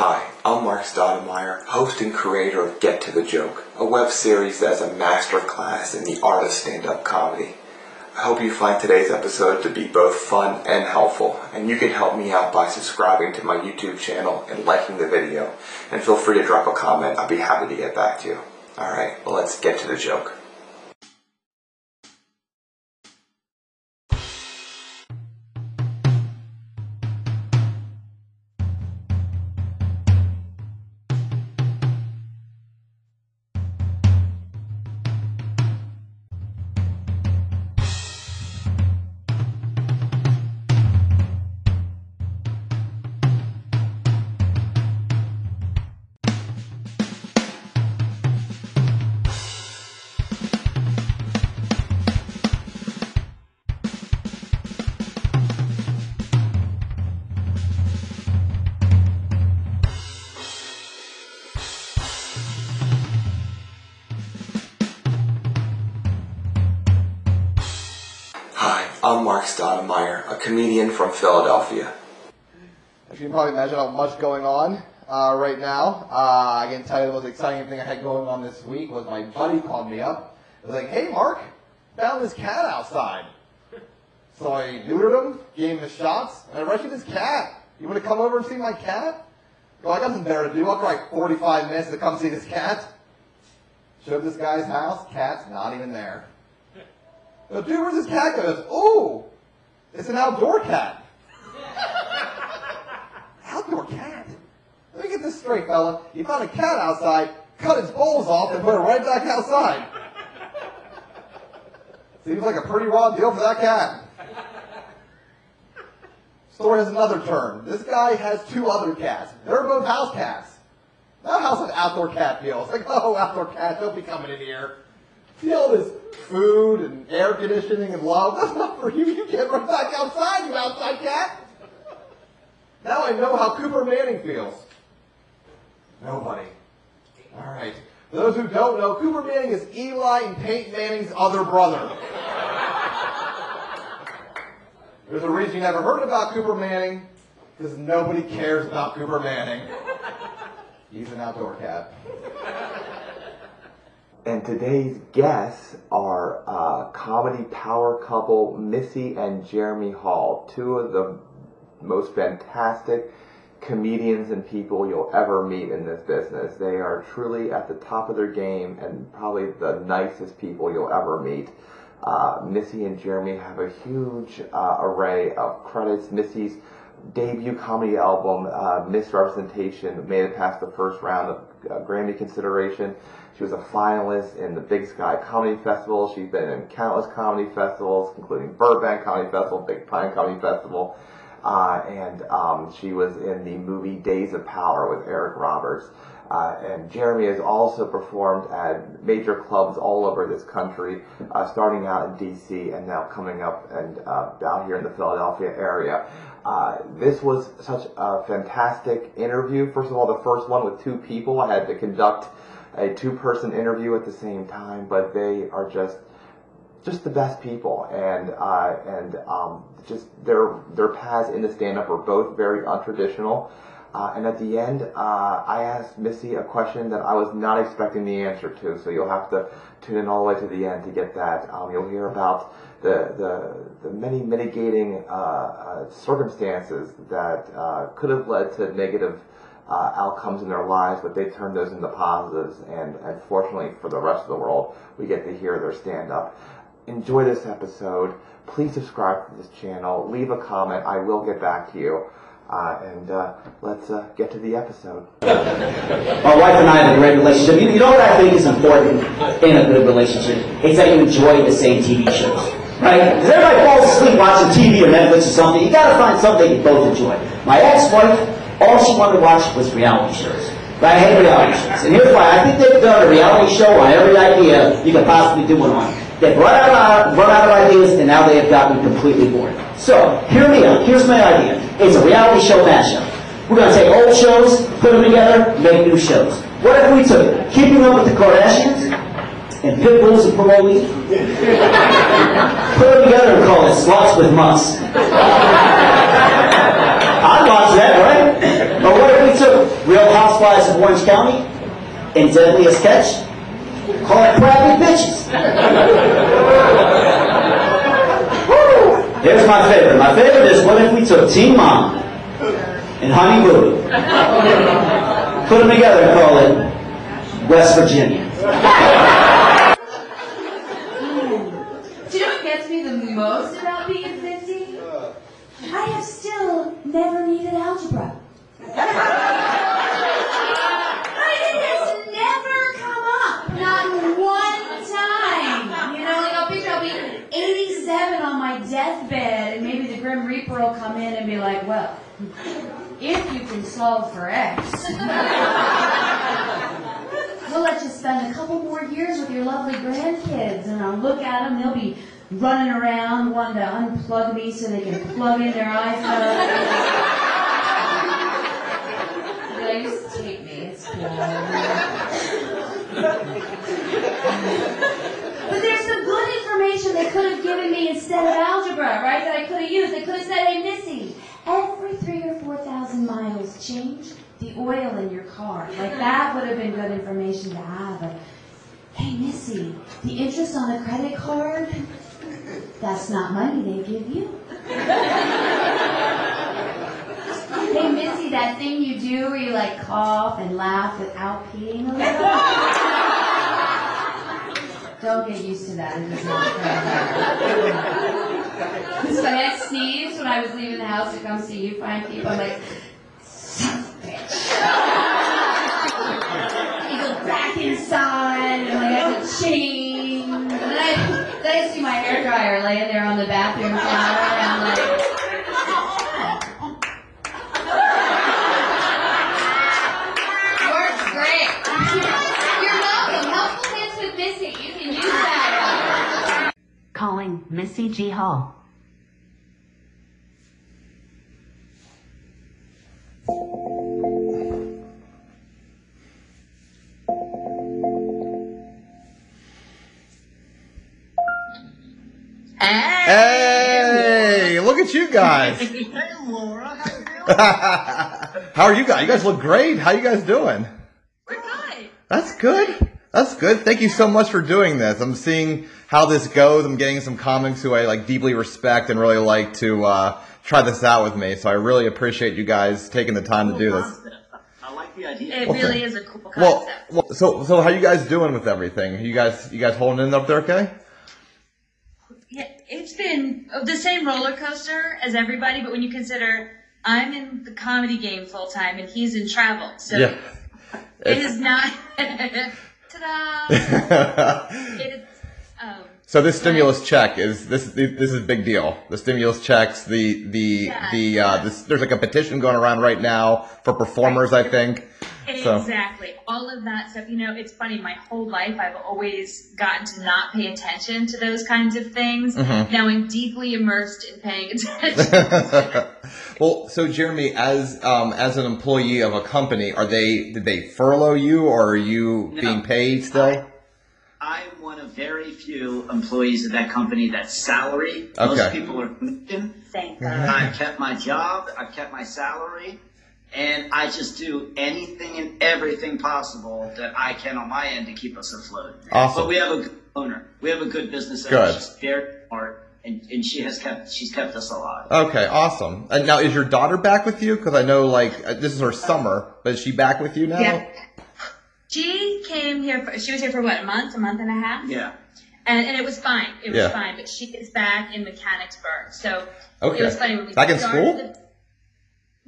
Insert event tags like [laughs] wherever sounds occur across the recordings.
Hi, I'm Marc Stoudemire, host and creator of Get to the Joke, a web series that's a master class in the art of stand-up comedy. I hope you find today's episode to be both fun and helpful, and you can help me out by subscribing to my YouTube channel and liking the video. And feel free to drop a comment, I'll be happy to get back to you. Alright, well let's get to the joke. Philadelphia. As you can probably imagine, how much going on uh, right now. Uh, I can tell you the most exciting thing I had going on this week was my buddy called me up. He was like, "Hey, Marc, found this cat outside." So I neutered him, gave him the shots, and I rescued his cat. You want to come over and see my cat? Well, I got something better to do. I'll drive 45 minutes to come see this cat. Showed this guy's house. Cat's not even there. Go, dude, where's this cat? Goes, oh, it's an outdoor cat. Outdoor cat? Let me get this straight, fella. You found a cat outside, cut its balls off, and put it right back outside. Seems like a pretty raw deal for that cat. Story has another turn. This guy has two other cats. They're both house cats. That house has outdoor cat feels. Like, oh, outdoor cat, don't be coming in here. See all this food and air conditioning and love? That's not for you. You get right back outside, you outside cat. Now I know how Cooper Manning feels. Nobody. All right. For those who don't know, Cooper Manning is Eli and Peyton Manning's other brother. There's a reason you never heard about Cooper Manning, because nobody cares about Cooper Manning. He's an outdoor cat. And today's guests are uh, comedy power couple Missy and Jeremy Hall, two of the most fantastic comedians and people you'll ever meet in this business. They are truly at the top of their game and probably the nicest people you'll ever meet. Uh, Missy and Jeremy have a huge uh, array of credits. Missy's debut comedy album, uh, Misrepresentation, made it past the first round of uh, Grammy consideration. She was a finalist in the Big Sky Comedy Festival. She's been in countless comedy festivals, including Burbank Comedy Festival, Big Pine Comedy Festival. Uh, and um, she was in the movie Days of Power with Eric Roberts. Uh, and Jeremy has also performed at major clubs all over this country, uh, starting out in DC and now coming up and uh, down here in the Philadelphia area. Uh, this was such a fantastic interview. First of all, the first one with two people. I had to conduct a two-person interview at the same time, but they are just just the best people, and uh, and um, just their their paths into stand-up are both very untraditional. Uh, and at the end, uh, I asked Missy a question that I was not expecting the answer to, so you'll have to tune in all the way to the end to get that. Um, you'll hear about the the, the many mitigating uh, uh, circumstances that uh, could have led to negative uh, outcomes in their lives, but they turned those into positives. And, and fortunately for the rest of the world, we get to hear their stand up. Enjoy this episode. Please subscribe to this channel. Leave a comment. I will get back to you. Uh, and uh, let's uh, get to the episode. [laughs] My wife and I have a great relationship. You, you know what I think is important in a good relationship? It's that you enjoy the same TV shows. Right? Because everybody falls asleep watching TV or Netflix or something. You gotta find something you both enjoy. My ex-wife, all she wanted to watch was reality shows. Right? I hate reality shows. And here's why. I think they've done a reality show on every idea you could possibly do one on. They've run out, of, out ideas, and now they have gotten completely bored. So, hear me out. Here's my idea. It's a reality show mashup. We're going to take old shows, put them together, make new shows. What if we took Keeping Up with the Kardashians and Pit Bulls and Parolees, put them together and call it Sluts with Muss? I'd watch that, right? But what if we took Real Housewives of Orange County, and Deadliest Catch, call it crappy bitches. Here's my favorite. My favorite is what if we took Teen Mom and Honey Boo, put them together and call it West Virginia. Do you know what gets me the most about being 50? I have still never needed algebra. It has never come up. Not one time. You know, like I'll picture I'll be 87 on my deathbed and maybe the Grim Reaper will come in and be like, well, if you can solve for X. We'll let you spend a couple more years with your lovely grandkids, and I'll look at them. They'll be running around wanting to unplug me so they can plug in their iPhone. They just take me. It's cool. But there's some good information they could have given me instead of algebra, right? That I could have used. They could have said, "Hey, Missy, every three or four thousand miles, change the oil in your car." Like that would have been good information to have. Or, hey, Missy, the interest on a credit card, that's not money they give you. Hey, Missy, that thing you do where you like cough and laugh without peeing a little? Don't get used to that. It [laughs] is not. So I had sneeze when I was leaving the house to come see you fine people. I'm like, son of a bitch. [laughs] You go back inside and like I have to change. And then I, then I see my hair dryer laying there on the bathroom floor, and I'm like, Calling Missy G. Hall. Hey, look at you guys. [laughs] Hey, Laura, how you doing? [laughs] How are you guys? You guys look great. How you guys doing? We're good. That's good. That's good. Thank you so much for doing this. I'm seeing how this goes. I'm getting some comics who I like deeply respect and really like to uh, try this out with me. So I really appreciate you guys taking the time to do this. I like the idea. It Okay. really is a cool concept. Well, well, so so how you guys doing with everything? You guys you guys holding in up there okay? yeah, it's been the same roller coaster as everybody, but when you consider I'm in the comedy game full time and he's in travel, so Yeah. it is not. [laughs] Ta-da! [laughs] Um, So this stimulus check is this this is a big deal. The stimulus checks, the the Yeah. the uh, this, there's like a petition going around right now for performers, I think. So- Exactly. All of that stuff. You know, it's funny. My whole life, I've always gotten to not pay attention to those kinds of things. Mm-hmm. Now I'm deeply immersed in paying attention. [laughs] well, so Jeremy, as um, as an employee of a company, are they did they furlough you or are you No. being paid still? I'm one of very few employees of that company that's salary. Okay. Most people are commission. Thank God. I've kept my job. I've kept my salary. And I just do anything and everything possible that I can on my end to keep us afloat. Awesome. But we have a good owner. We have a good business owner. Good. She's very smart, and, and she has kept she's kept us alive. Okay, awesome. And now is your daughter back with you? Because I know like uh, this is her summer, but is she back with you now? Yeah. She came here. For, she was here for what? A month? A month and a half? Yeah. And, and it was fine. It was Yeah. fine. But she is back in Mechanicsburg. So Okay. it was funny when we Back in school? the-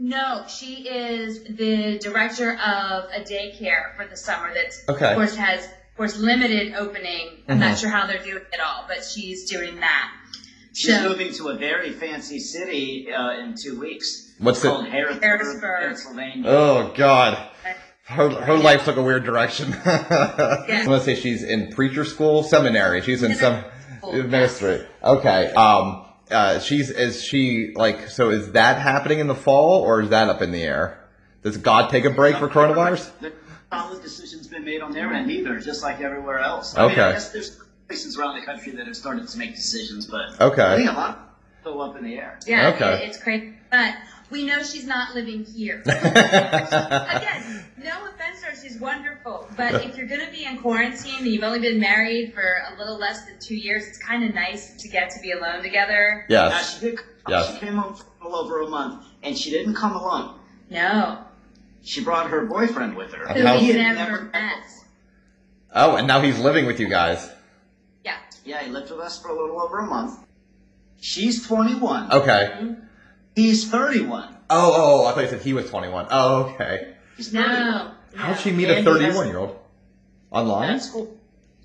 no, she is the director of a daycare for the summer. That's Okay. of course has of course limited opening. I'm not sure how they're doing it all, but she's doing that. She's So- moving to a very fancy city uh, in two weeks. What's it's it- called Harrisburg, Harrisburg. Pennsylvania. Oh God. Her, her life took a weird direction. I'm Yeah. gonna say she's in preacher school, seminary. She's in some ministry. Okay. Um. Uh. She's is she like so? Is that happening in the fall or is that up in the air? Does God take a break for coronavirus? The solid decision's been made on their end either, just like everywhere else. I mean, Okay. I guess there's places around the country that have started to make decisions, but Okay. I think a lot still up in the air. Yeah, Okay. it- it's crazy. But we know she's not living here. [laughs] Again, no offense to her, she's wonderful. But if you're going to be in quarantine and you've only been married for a little less than two years, it's kind of nice to get to be alone together. Now, yes. she, did, Yes. she came home for a little over a month, and she didn't come alone. No, She brought her boyfriend with her. who we He had never met. Oh, and now he's living with you guys. Yeah. Yeah, he lived with us for a little over a month. She's 21. Okay. Mm-hmm. He's 31. Oh, oh, I thought you said he was 21. Oh, okay. He's 31. No. How'd she meet a And he 31 year old? Online? At school.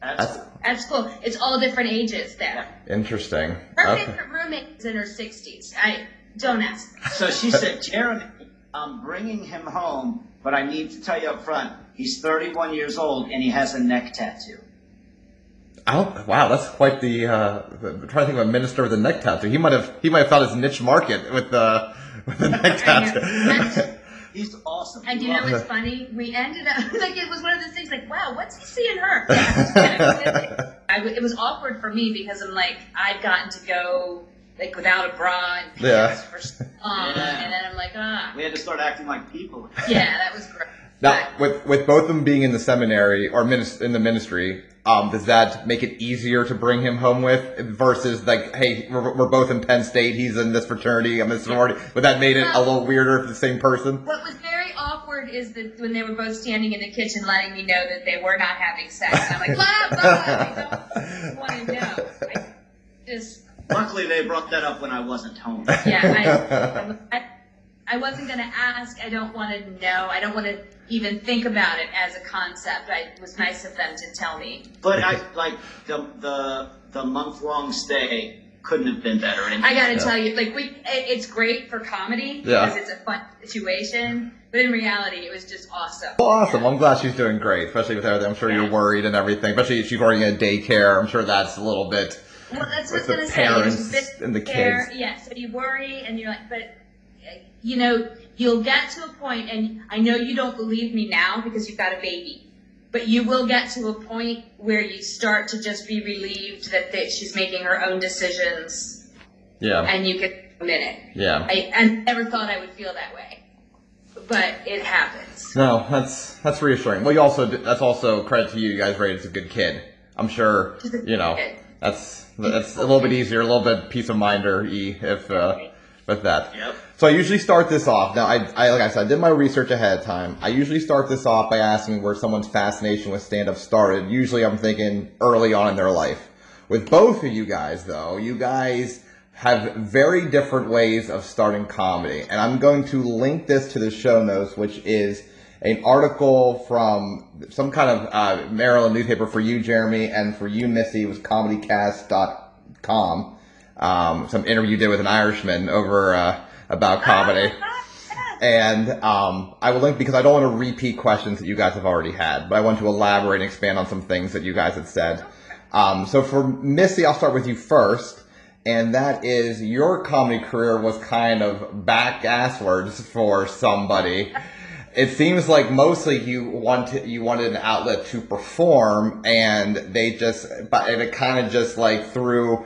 At That's school. At school, it's all different ages there. interesting. Her Okay. favorite roommate is in her 60s. I don't ask. So she said, Jeremy, I'm bringing him home, but I need to tell you up front, he's 31 years old and he has a neck tattoo. Oh, wow, that's quite the. Uh, I'm trying to think of a minister with a neck tattoo. He might have he might have found his niche market with the with the neck tattoo. [laughs] He's awesome. And you know love what's funny? We ended up [laughs] like it was one of those things like, wow, what's he seeing her? [laughs] I, w- it was awkward for me because I'm like, I'd gotten to go like without a bra and Yeah. pants for so long, Yeah. and then I'm like, ah, We had to start acting like people. yeah, that was great. Now, with with both of them being in the seminary or minis- in the ministry, um, does that make it easier to bring him home with versus like, hey, we're, we're both in Penn State. He's in this fraternity. I'm in this sorority. Would that made it a little weirder for the same person? What was very awkward is that when they were both standing in the kitchen, letting me know that they were not having sex. And I'm like, blah blah. I don't [laughs] want to know. I just Luckily, they brought that up when I wasn't home. yeah, I, I, I wasn't going to ask. I don't want to know. I don't want to even think about it as a concept. I, it was nice of them to tell me. But I like the the the month long stay couldn't have been better. I got to Yeah. tell you, like we, it, it's great for comedy Yeah. because it's a fun situation. But in reality, it was just awesome. Well, awesome. I'm glad she's doing great, especially with everything. I'm sure you're worried and everything, especially if she's already in daycare. I'm sure that's a little bit. Well, that's With what I was the gonna say. parents There's a bit and the there, kids. Yeah, so you worry and you're like, but you know, you'll get to a point, and I know you don't believe me now because you've got a baby, but you will get to a point where you start to just be relieved that, that she's making her own decisions, Yeah. and you can admit it. Yeah. I, I never thought I would feel that way, but it happens. No, that's that's reassuring. Well, you also that's also credit to you. You guys raised a good kid. I'm sure you know that's that's a little bit easier, a little bit peace of mind or e if uh, with that. Yep. So I usually start this off. Now, I, I like I said, I did my research ahead of time. I usually start this off by asking where someone's fascination with stand up started. Usually, I'm thinking early on in their life. With both of you guys, though, you guys have very different ways of starting comedy, and I'm going to link this to the show notes, which is an article from some kind of uh, Maryland newspaper for you, Jeremy, and for you, Missy. It was comedycast.com. Um, some interview you did with an Irishman over uh, about comedy. And um, I will link because I don't want to repeat questions that you guys have already had, but I want to elaborate and expand on some things that you guys had said. Um, so for Missy, I'll start with you first, and that is your comedy career was kind of back asswards for somebody. It seems like mostly you wanted you wanted an outlet to perform, and they just but it kind of just like through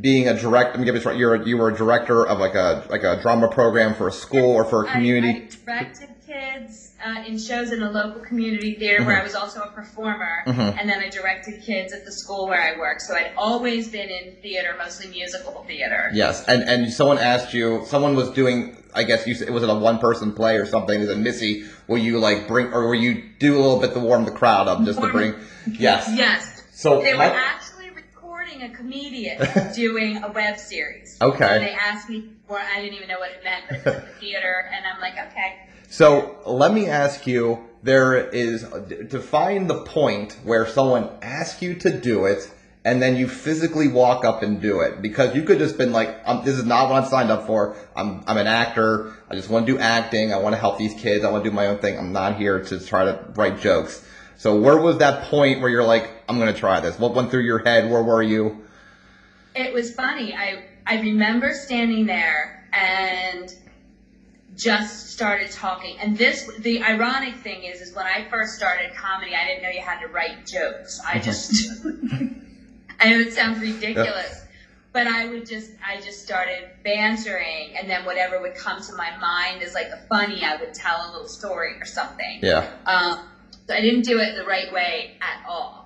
being a director, Let me get this right. You're a, you were a director of like a like a drama program for a school or for a community. I, directed kids uh, in shows in a local community theater where I was also a performer, Mhm. and then I directed kids at the school where I worked. So I'd always been in theater, mostly musical theater. Yes, and and someone asked you. Someone was doing. I guess you said was it a one person play or something? Is it Missy? Will you like bring or will you do a little bit to warm the crowd up just to bring? Yes. [laughs] Yes. So They were my- actually a comedian [laughs] doing a web series. Okay. And they asked me, or I didn't even know what it meant, but it was the theater, and I'm like, okay. So let me ask you: There is to find the point where someone asks you to do it, and then you physically walk up and do it because you could just been like, "This is not what I'm signed up for. I'm I'm an actor. I just want to do acting. I want to help these kids. I want to do my own thing. I'm not here to try to write jokes." So where was that point where you're like, "I'm going to try this"? What went through your head? Where were you? It was funny. I I remember standing there and just started talking. And this, the ironic thing is, is when I first started comedy, I didn't know you had to write jokes. I just, [laughs] I know it sounds ridiculous, but I would just, I just started bantering, and then whatever would come to my mind is like a funny, I would tell a little story or something. Yeah. Um, so I didn't do it the right way at all.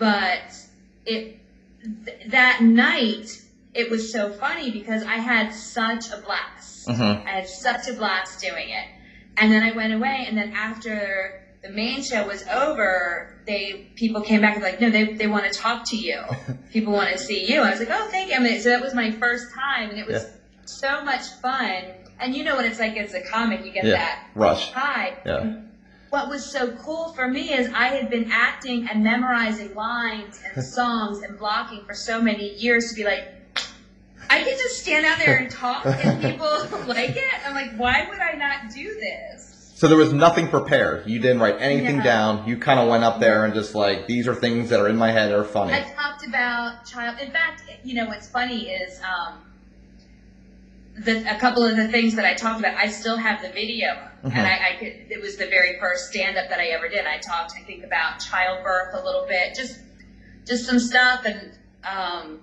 But it th- that night it was so funny because I had such a blast. Mhm. I had such a blast doing it. And then I went away and then after the main show was over, they people came back and like, no, they, they want to talk to you. [laughs] People want to see you. I was like, oh, thank you. I mean, so that was my first time, and it was Yeah. so much fun. And you know what it's like as a comic, you get Yeah. that Rush. high. Yeah. What was so cool for me is I had been acting and memorizing lines and [laughs] songs and blocking for so many years to be like, I can just stand out there and talk and [laughs] people [laughs] like it. I'm like, why would I not do this? So there was nothing prepared. You didn't write anything No. down. You kind of went up there and just like, these are things that are in my head that are funny. I talked about child. In fact, you know what's funny is um, the, a couple of the things that I talked about. I still have the video, and I, I could. It was the very first stand up that I ever did. I talked, I think, about childbirth a little bit, just just some stuff, and um,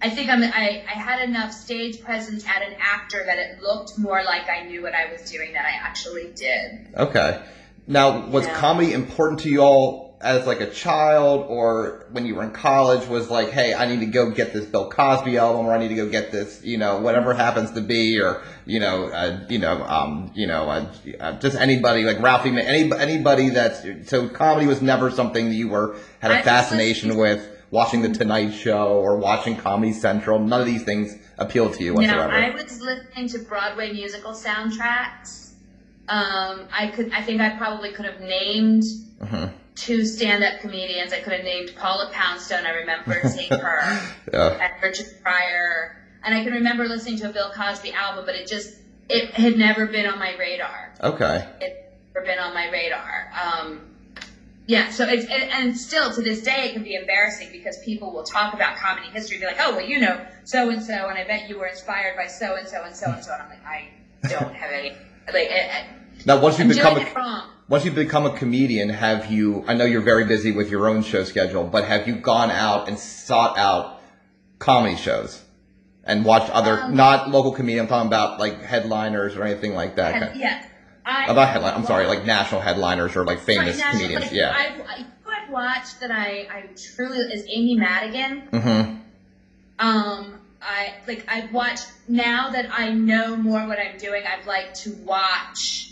I think I'm, I I had enough stage presence at an actor that it looked more like I knew what I was doing than I actually did. Okay. Now, was Yeah. comedy important to you all as like a child or when you were in college was like, hey, I need to go get this Bill Cosby album or I need to go get this, you know, whatever happens to be or, you know, uh, you know, um, you know, uh, uh, just anybody like Ralphie, any, anybody that's, so comedy was never something that you were, had I a was fascination with watching the Tonight Show or watching Comedy Central. None of these things appealed to you No, whatsoever. I was listening to Broadway musical soundtracks. Um, I could, I think I probably could have named hmm two stand-up comedians. I could have named Paula Poundstone. I remember [laughs] seeing her, Yeah. and Richard Pryor, and I can remember listening to a Bill Cosby album, but it just, it had never been on my radar. Okay. It never been on my radar. Um, yeah, so it's and, and still to this day it can be embarrassing because people will talk about comedy history, and be like, oh well, you know so and so, and I bet you were inspired by so and so and so and so, and I'm like, I don't [laughs] have any like. Now, once you I'm become a. Once you've become a comedian, have you? I know you're very busy with your own show schedule, but have you gone out and sought out comedy shows and watched other, Um, not local comedians? I'm talking about like headliners or anything like that. Yeah, I, About headline, I'm sorry, like national headliners or like famous national- comedians. like, yeah. I've, I, I've watched that I, I truly is Amy Madigan. mm-hmm. Um, I like I've watched now that I know more what I'm doing. I'd like to watch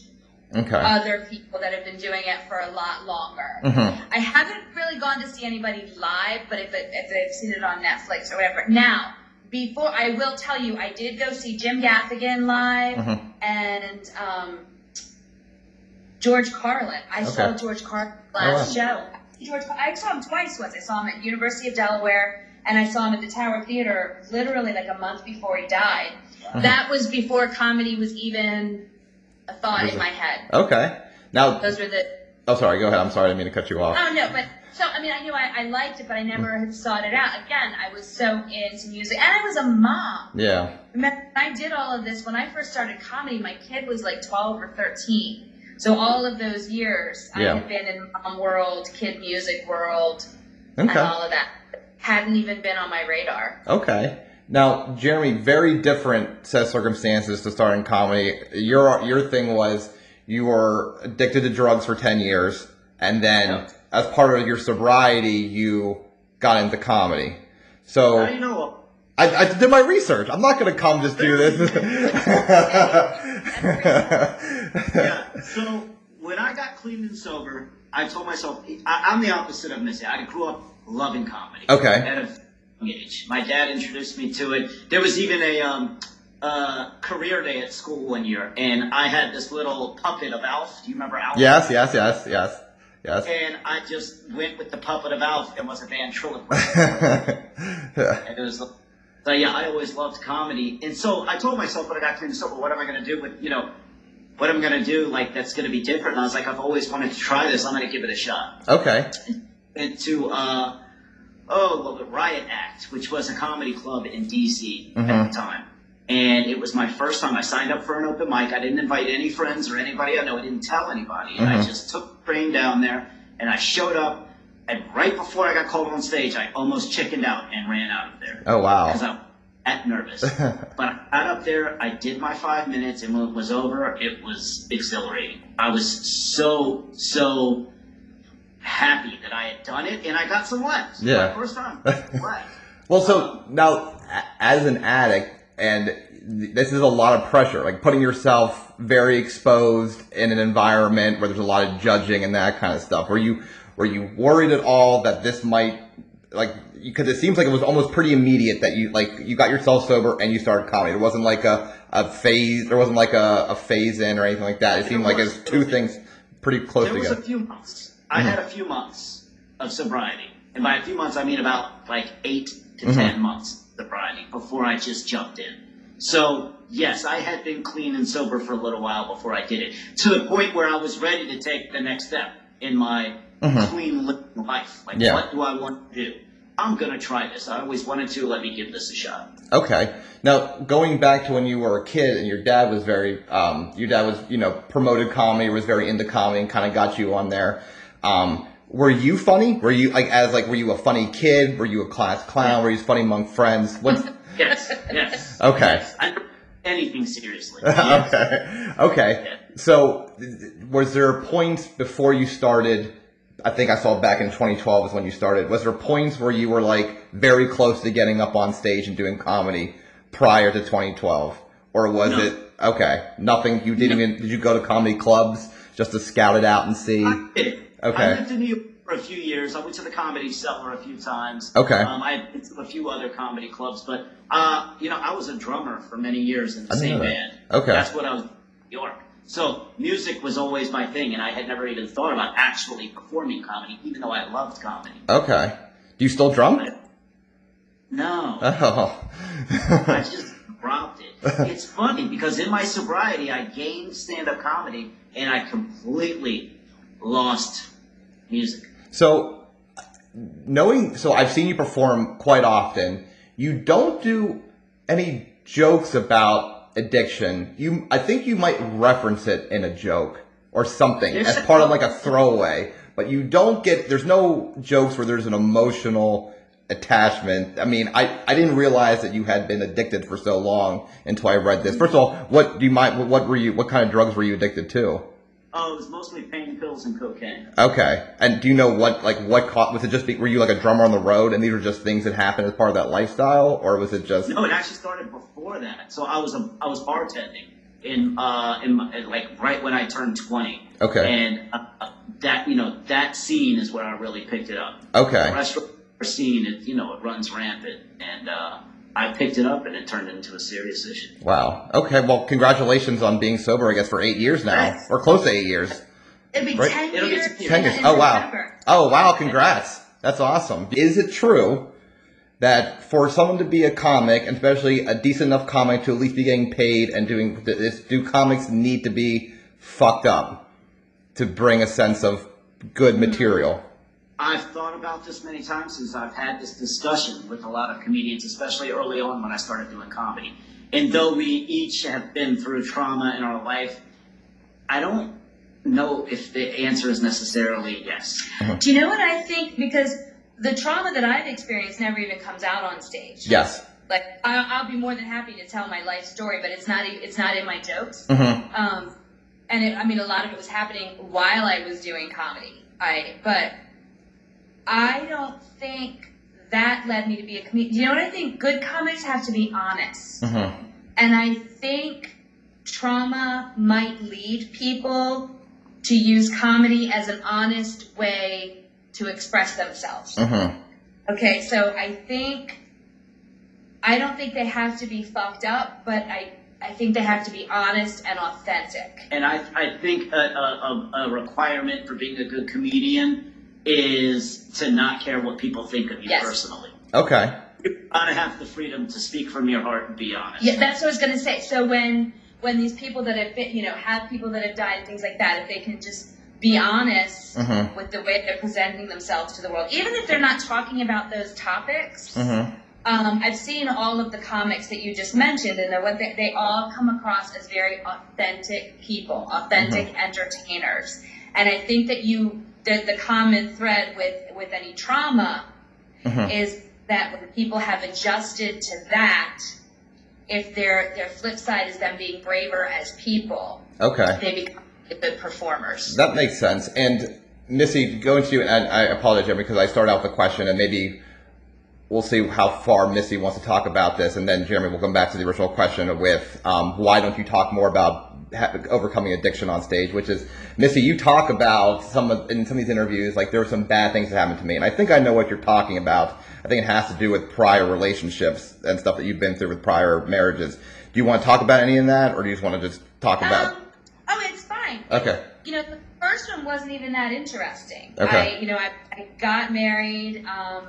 Okay. other people that have been doing it for a lot longer. mm-hmm. I haven't really gone to see anybody live, but if, it, if I've seen it on Netflix or whatever. Now, before I will tell you, I did go see Jim Gaffigan live Mhm. and um, George Carlin. I saw George Carlin Oh, last show. George, I saw him twice once. I saw him at University of Delaware, and I saw him at the Tower Theater literally like a month before he died. Uh-huh. That was before comedy was even a thought in my head. Okay. Now, Those were the oh, sorry. Go ahead. I'm sorry. I didn't mean to cut you off. Oh no, but so I mean, I knew I, I liked it, but I never had sought it out. Again, I was so into music, and I was a mom. Yeah. Remember, I did all of this when I first started comedy. My kid was like twelve or thirteen, so all of those years Yeah. I had been in mom world, kid music world, and all of that. Hadn't even been on my radar. Okay. Now, Jeremy, very different set of circumstances to start in comedy. Your your thing was you were addicted to drugs for ten years, and then Yeah. as part of your sobriety, you got into comedy. So you know? I, I did my research. I'm not going to come just do this. [laughs] Yeah. So when I got clean and sober, I told myself I, I'm the opposite of Missy. I grew up loving comedy. Okay. At a young age, my dad introduced me to it. There was even a um, uh, career day at school one year, and I had this little puppet of Alf. Do you remember Alf? yes, yes, yes, yes, yes. And I just went with the puppet of Alf and was a ventriloquist. [laughs] And it was, so yeah, I always loved comedy, and so I told myself when I got clean and sober, what am I going to do with you know, what am I going to do like that's going to be different? And I was like, I've always wanted to try this. I'm going to give it a shot. okay. Went to uh, oh well, the Riot Act, which was a comedy club in D.C. at Mhm. the time. And it was my first time. I signed up for an open mic. I didn't invite any friends or anybody I know. I didn't tell anybody. And I Mhm. just took the train down there and I showed up. And right before I got called on stage, I almost chickened out and ran out of there Oh wow. because I'm that nervous. [laughs] but I got up there, I did my five minutes, and when it was over, it was exhilarating. I was so, so happy that I had done it, and I got some laughs. Yeah. My first time. Laugh. Well, so now, as an addict, and this is a lot of pressure, like putting yourself very exposed in an environment where there's a lot of judging and that kind of stuff. Were you were you worried at all that this might like because it seems like it was almost pretty immediate that you like you got yourself sober and you started comedy. It wasn't like a a phase. There wasn't like a, a phase in or anything like that. It seemed like it was two things pretty close There was a together. few months. I had mm-hmm. a few months of sobriety, and by a few months I mean about like eight to mm-hmm. ten months sobriety before I just jumped in. So yes, I had been clean and sober for a little while before I did it, to the point where I was ready to take the next step in my mm-hmm. clean living life. Like, Yeah. what do I want to do? I'm gonna try this. I always wanted to. Let me give this a shot. Okay. Now, going back to when you were a kid and your dad was very, um, your dad was, you know, promoted comedy, was very into comedy and kind of got you on there. Um, were you funny? Were you like, as like, were you a funny kid? Were you a class clown? Were you funny among friends? What's, [laughs] Yes, yes. Okay. Yes. I anything seriously. Yes. [laughs] okay. Okay. So, was there points before you started? I think I saw back in 2012 is when you started. Was there points where you were like very close to getting up on stage and doing comedy prior to 2012, or was No. it okay? Nothing. You didn't even. Did you go to comedy clubs just to scout it out and see? I. Okay. I lived in New York for a few years. I went to the Comedy Cellar a few times. Okay. Um, I been to a few other comedy clubs, but uh, you know, I was a drummer for many years in the I same band. Okay. That's what I was in New York. So music was always my thing, and I had never even thought about actually performing comedy, even though I loved comedy. Okay. Do you still drum? But no. Oh. I just dropped it. It's funny because in my sobriety, I gained stand-up comedy, and I completely lost music. So, knowing, so I've seen you perform quite often. You don't do any jokes about addiction. You, I think you might reference it in a joke or something as [laughs] part of like a throwaway. But you don't get. There's no jokes where there's an emotional attachment. I mean, I, I didn't realize that you had been addicted for so long until I read this. First of all, what do you mind? What were you? What kind of drugs were you addicted to? Oh, it was mostly pain pills and cocaine. Okay. And do you know what, like, what caught, was it just, were you like a drummer on the road and these were just things that happened as part of that lifestyle? Or was it just, No, it actually started before that. So I was a, I was bartending in uh in my, like right when I turned twenty. Okay. And uh, that you know that scene is where I really picked it up. okay. The restaurant scene, it you know it runs rampant, and uh, I picked it up and it turned into a serious issue. Wow. Okay. Well, congratulations on being sober, I guess, for eight years now. Thanks. Or close to eight years. It'll be Right. 10 It'll years. 10 Ten years. Oh, wow. November. Oh, wow. Congrats. That's awesome. Is it true that for someone to be a comic, and especially a decent enough comic to at least be getting paid and doing this, do comics need to be fucked up to bring a sense of good material? I've thought about this many times since I've had this discussion with a lot of comedians, especially early on when I started doing comedy. And though we each have been through trauma in our life, I don't know if the answer is necessarily yes. Do you know what I think? Because the trauma that I've experienced never even comes out on stage. Yes. Like I, I'll be more than happy to tell my life story, but it's not. e- It's not in my jokes. Mm-hmm. Um, and it, I mean, a lot of it was happening while I was doing comedy. I, but I don't think that led me to be a comedian. You know what I think? Good comics have to be honest. Mm-hmm. And I think trauma might lead people to use comedy as an honest way to express themselves. Mm-hmm. Okay, so I think I don't think they have to be fucked up, but I I think they have to be honest and authentic. And I, I think a, a, a a requirement for being a good comedian is to not care what people think of you Yes. personally. Okay. You gotta have the freedom to speak from your heart and be honest. Yeah, that's what I was gonna say. So when when these people that have been, you know, have people that have died and things like that, if they can just be honest Mhm. with the way they're presenting themselves to the world, even if they're not talking about those topics. Mm-hmm. Um, I've seen all of the comics that you just mentioned, and they're what they, they all come across as very authentic people, authentic entertainers. And I think that you, the, the common thread with with any trauma Mhm. is that when people have adjusted to that, if their their flip side is them being braver as people, Okay. they become good performers. That makes sense. And Missy, going to you, and I apologize, Jeremy, because I started out with a question, and maybe we'll see how far Missy wants to talk about this, and then Jeremy will come back to the original question with um, why don't you talk more about ha- overcoming addiction on stage? Which is Missy, you talk about some of in some of these interviews, like there were some bad things that happened to me, and I think I know what you're talking about. I think it has to do with prior relationships and stuff that you've been through with prior marriages. Do you want to talk about any of that, or do you just want to just talk about? Um, oh, it's fine. Okay. You know, the first one wasn't even that interesting. Okay. I, you know, I, I got married um,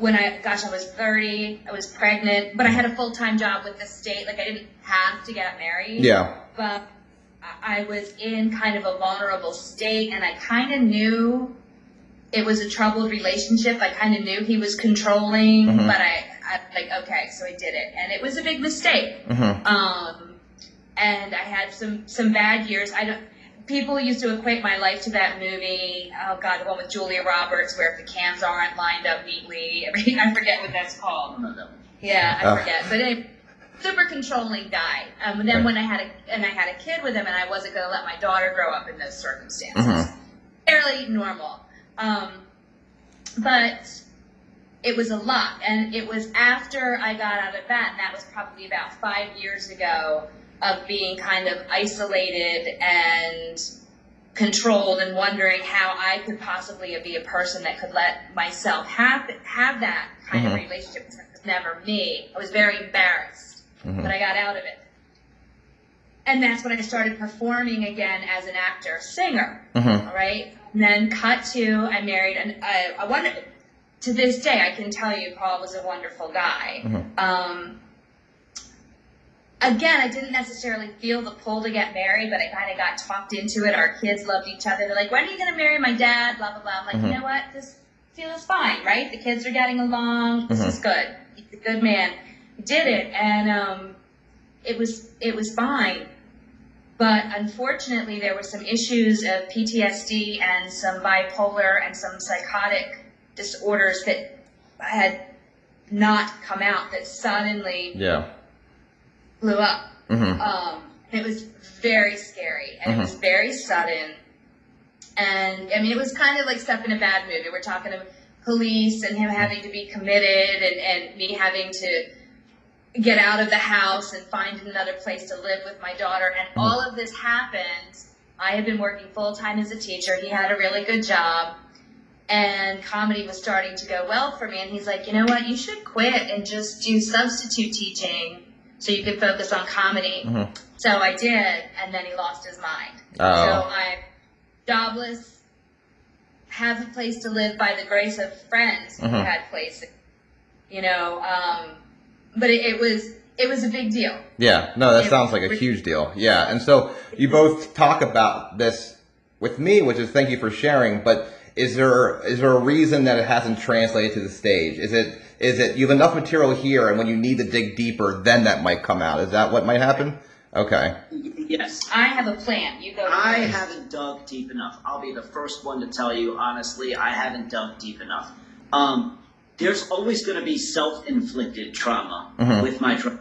when I, gosh, I was 30. I was pregnant, but I had a full time job with the state. Like, I didn't have to get married. Yeah. But I was in kind of a vulnerable state, and I kind of knew it was a troubled relationship. I kind of knew he was controlling, Mhm. but I, I like, okay, so I did it, and it was a big mistake. Mm-hmm. Um, and I had some some bad years. I don't. People used to equate my life to that movie. Oh God, the one with Julia Roberts, where if the cans aren't lined up neatly, [laughs] everything. I forget what that's called. Yeah, I Oh. forget. But anyway, super controlling guy. Um, and then when I had a and I had a kid with him, and I wasn't going to let my daughter grow up in those circumstances. Mhm. Fairly normal. Um, but it was a lot, and it was after I got out of that, and that was probably about five years ago of being kind of isolated and controlled and wondering how I could possibly be a person that could let myself have have that kind of Mhm. relationship. It was never me. I was very embarrassed, Mhm. but I got out of it. And that's when I started performing again as an actor, singer. Mm-hmm. All right. And then cut to I married, and I, I wonder. To this day, I can tell you, Paul was a wonderful guy. Mhm. Um, again, I didn't necessarily feel the pull to get married, but I kind of got talked into it. Our kids loved each other. They're like, "When are you going to marry my dad?" Blah blah blah. I'm like, Mhm. you know what? This feels fine, right? The kids are getting along. This Mhm. is good. He's a good man. Did it, and um, it was it was fine. But unfortunately, there were some issues of PTSD and some bipolar and some psychotic disorders that had not come out that suddenly Yeah. Blew up. Mm-hmm. Um, it was very scary and it was very sudden. And I mean, it was kind of like stuff in a bad movie. We're talking of police and him having to be committed and, and me having to get out of the house and find another place to live with my daughter. And all of this happened. I had been working full time as a teacher. He had a really good job. And comedy was starting to go well for me. And he's like, you know what? You should quit and just do substitute teaching so you can focus on comedy. Mhm. So I did, and then he lost his mind. Oh. So I'm jobless, have a place to live by the grace of friends who Mhm. had places. You know, um, but it, it was it was a big deal. Yeah, no, that It- sounds like a huge deal. Yeah, and so you both talk about this with me, which is thank you for sharing. But is there is there a reason that it hasn't translated to the stage? Is it is it you have enough material here, and when you need to dig deeper, then that might come out? Is that what might happen? Okay. Yes. I have a plan. You go. I first. haven't dug deep enough. I'll be the first one to tell you honestly, I haven't dug deep enough. Um, there's always going to be self-inflicted trauma Mhm. with my trauma.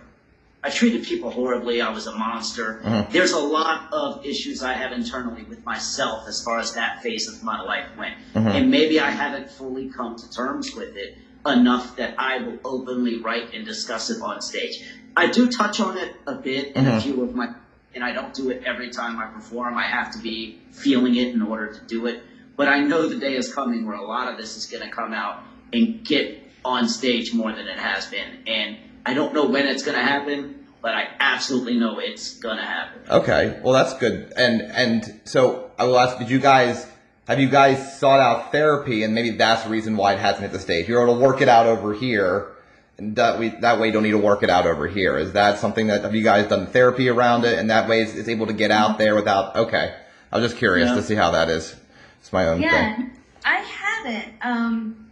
I treated people horribly. I was a monster. Mhm. There's a lot of issues I have internally with myself as far as that phase of my life went. Mhm. And maybe I haven't fully come to terms with it enough that I will openly write and discuss it on stage. I do touch on it a bit in a Mhm. few of my, and I don't do it every time I perform. I have to be feeling it in order to do it. But I know the day is coming where a lot of this is going to come out and get on stage more than it has been. And I don't know when it's going to happen, but I absolutely know it's going to happen. Okay. Well, that's good. And and so I will ask: Did you guys have you guys sought out therapy, and maybe that's the reason why it hasn't hit the stage? You're able to work it out over here, and that we that way you don't need to work it out over here. Is that something that have you guys done therapy around it, and that way it's, it's able to get out there without? Okay. I was just curious Yeah. to see how that is. It's my own Yeah, thing. I haven't. Um,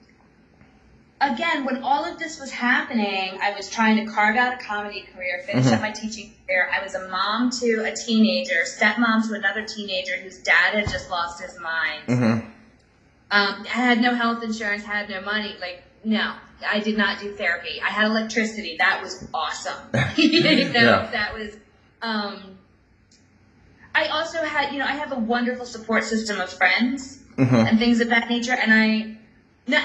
again, when all of this was happening, I was trying to carve out a comedy career, finish Mhm. up my teaching career. I was a mom to a teenager, stepmom to another teenager whose dad had just lost his mind. Mm-hmm. Um, had no health insurance, had no money. Like no, I did not do therapy. I had electricity. That was awesome. [laughs] [laughs] you know, Yeah. that was. Um, I also had, you know, I have a wonderful support system of friends hmm and things of that nature, and I, not,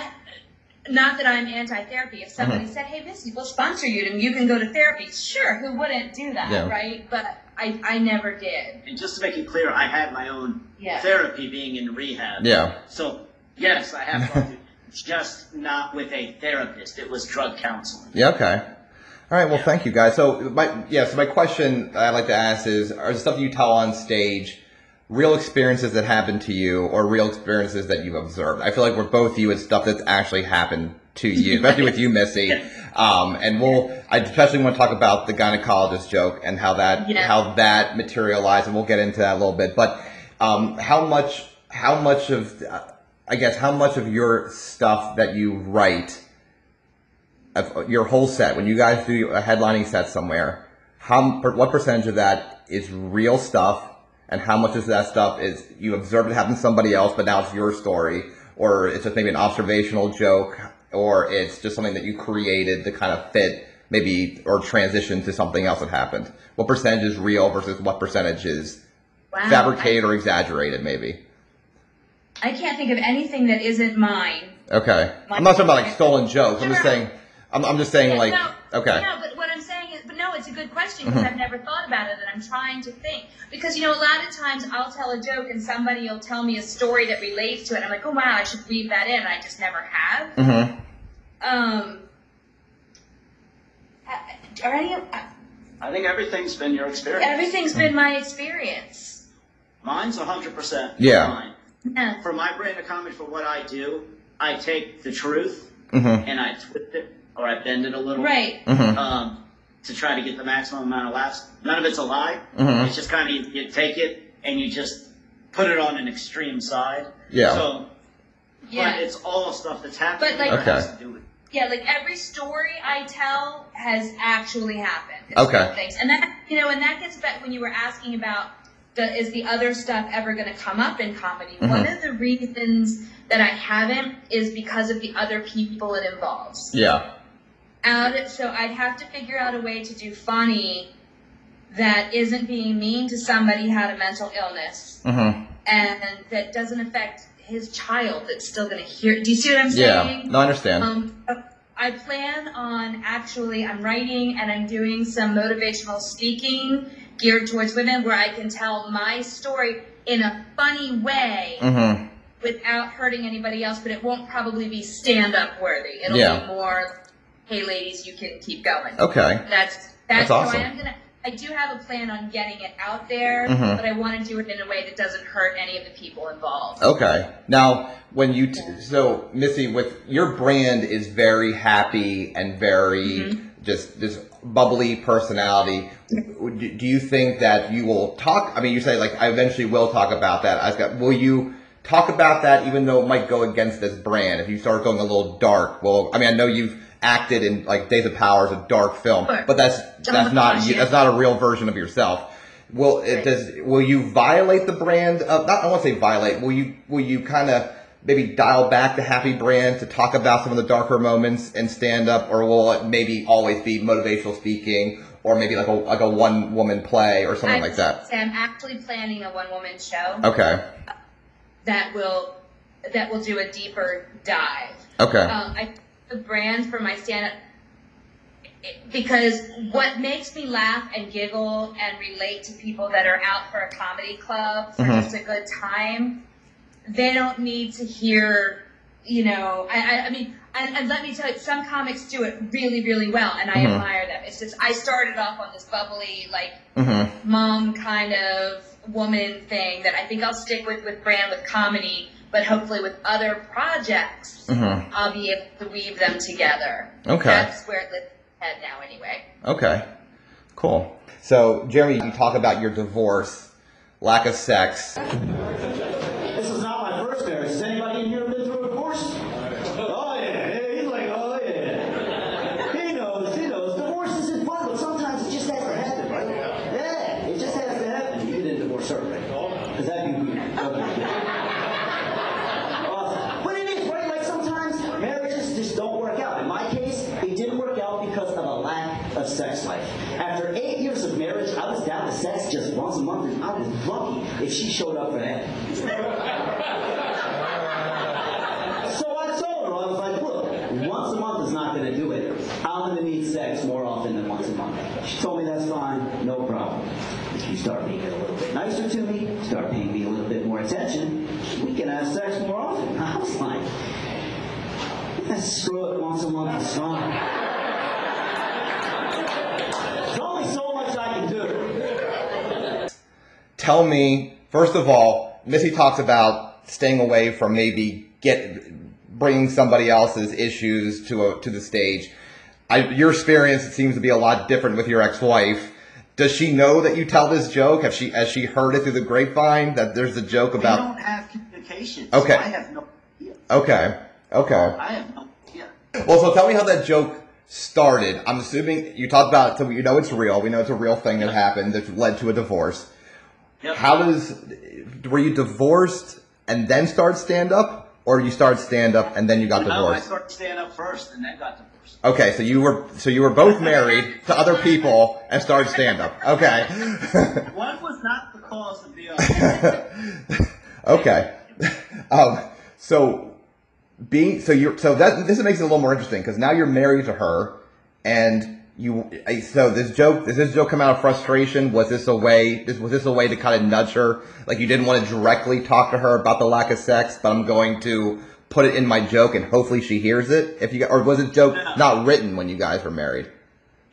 not that I'm anti-therapy. If somebody Mm-hmm. said, "Hey, Missy, we'll sponsor you and you can go to therapy," sure, who wouldn't do that, Yeah. right? But I, I never did. And just to make it clear, I had my own Yeah. therapy being in rehab. Yeah. So yes, I have gone [laughs] just not with a therapist. It was drug counseling. Yeah. Okay. All right. Well, thank you guys. So my yeah. So my question I'd like to ask is: Are the stuff you tell on stage real experiences that happened to you, or real experiences that you've observed? I feel like we're both you. It's stuff that's actually happened to you, [laughs] especially with you, Missy. Um, and we'll. I especially want to talk about the gynecologist joke and how that Yeah. how that materialized, and we'll get into that a little bit. But um, how much how much of uh, I guess how much of your stuff that you write of your whole set when you guys do a headlining set somewhere how what percentage of that is real stuff and how much of that stuff is you observed it happen to somebody else but now it's your story or it's just maybe an observational joke or it's just something that you created to kind of fit maybe or transition to something else that happened. What percentage is real versus what percentage is Wow. fabricated or exaggerated maybe? I, can't think of anything that isn't mine. okay. I'm not talking about like stolen jokes. I'm just saying i'm, I'm just saying Yeah, like no, okay. No, but what I'm saying is, but no, it's a good question because I've never thought about it, and I'm trying to think. Because you know, a lot of times I'll tell a joke and somebody will tell me a story that relates to it. And I'm like, oh wow, I should weave that in. I just never have. hmm Um, are any of uh, I think everything's been your experience. everything's been my experience. Mine's 100% Yeah. mine. Yeah. For my brand of comedy, for what I do, I take the truth hmm and I twist it or I bend it a little. Right. hmm Um, to try to get the maximum amount of laughs. None of it's a lie. Mhm. It's just kind of you, you take it and you just put it on an extreme side. Yeah. So, Yeah. but it's all stuff that's happened. But, like- that has Okay. to do with Yeah, like every story I tell has actually happened. Okay. Things. And that you know, and that gets back when you were asking about the is the other stuff ever going to come up in comedy? Mhm. One of the reasons that I haven't is because of the other people it involves. Yeah. Out of, so I'd have to figure out a way to do funny that isn't being mean to somebody who had a mental illness hmm and that doesn't affect his child that's still going to hear. Do you see what I'm saying? Yeah. No, I understand. Um, I plan on actually, I'm writing and I'm doing some motivational speaking geared towards women where I can tell my story in a funny way hmm without hurting anybody else, but it won't probably be stand up worthy. It'll Yeah. be more, hey ladies, you can keep going. Okay. That's That's that's, so awesome. I am gonna. I do have a plan on getting it out there, Mhm. but I want to do it in a way that doesn't hurt any of the people involved. Okay. Now, when you t- so Missy, with your brand is very happy and very Mm-hmm. just this bubbly personality. Do do you think that you will talk? I mean, you say like I eventually will talk about that. I've got. Will you talk about that, even though it might go against this brand? If you start going a little dark, well, I mean, I know you've acted in like Days of Power is a dark film, Sure. but that's that's not you, that's not a real version of yourself. Will it does will you violate the brand of not I won't say violate, will you will you kind of maybe dial back the happy brand to talk about some of the darker moments and stand up or will it maybe always be motivational speaking or maybe like a like a one woman play or something I- like that? I'm actually planning a one woman show Okay. that will that will do a deeper dive. Okay. Um, I the brand for my stand up because what makes me laugh and giggle and relate to people that are out for a comedy club for Mhm. just a good time, they don't need to hear, you know, I, I, I mean, and, and let me tell you, some comics do it really, really well, and I Mhm. admire them. It's just I started off on this bubbly, like Mhm. mom kind of woman thing that I think I'll stick with with brand with comedy, but hopefully with other projects, Mhm. I'll be able to weave them together. Okay. That's where it head now, anyway. Okay. Cool. So, Jeremy, you talk about your divorce, lack of sex. This is not my first marriage. Has anybody in here been through a divorce? Oh yeah, yeah, he's like, oh yeah. He knows, he knows. Divorce isn't fun, but sometimes it just has to happen, right? Yeah, it just has to happen. You didn't divorce her, right? Because that'd be weird. Okay. Uh, but it is, right? Like sometimes marriages just don't work marriage, I was down to sex just once a month, and I was lucky if she showed up for that. [laughs] so I told her, I was like, look, once a month is not going to do it. I'm going to need sex more often than once a month. She told me that's fine, no problem. If you start being a little bit nicer to me, start paying me a little bit more attention, we can have sex more often. [laughs] I was like, let's screw it once a month is fine. There's only so much I can do. Tell me, first of all, Missy talks about staying away from maybe get bringing somebody else's issues to a, to the stage. I, your experience seems to be a lot different with your ex-wife. Does she know that you tell this joke? Have she has she heard it through the grapevine that there's a joke We about? don't have communication. Okay. So I have no idea. Okay, okay. I have no idea. Well, so tell me how that joke started. I'm assuming you talked about it, so you know it's real. We know it's a real thing that happened that led to a divorce. Yep. How does were you divorced and then start stand up, or you started stand up and then you got No, I divorced? started stand up first and then got divorced. Okay, so you were so you were both married to other people and started stand up. Okay. [laughs] One was not the cause of the other. [laughs] okay. Um, so being so you're so that this makes it a little more interesting because now you're married to her, and you I- so this joke does this joke come out of frustration? Was this a way? This was this a way to kind of nudge her? Like you didn't want to directly talk to her about the lack of sex, but I'm going to put it in my joke and hopefully she hears it. If you or was it joke No. not written when you guys were married?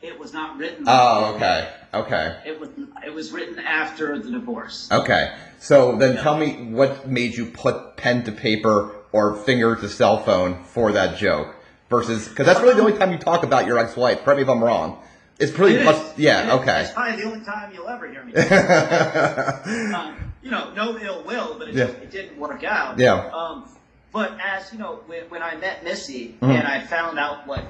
It was not written. Oh, okay, okay. It was it was written after the divorce. Okay. So then tell me what made you put pen to paper or finger to cell phone for that joke versus because that's really the only time you talk about your ex-wife. Correct me if I'm wrong. It's pretty It much It yeah. is. Okay. It's probably the only time you'll ever hear me. [laughs] um, you know, no ill will, but it, Yeah. just, it didn't work out. Yeah. Um, but as you know, when, when I met Missy Mhm. and I found out what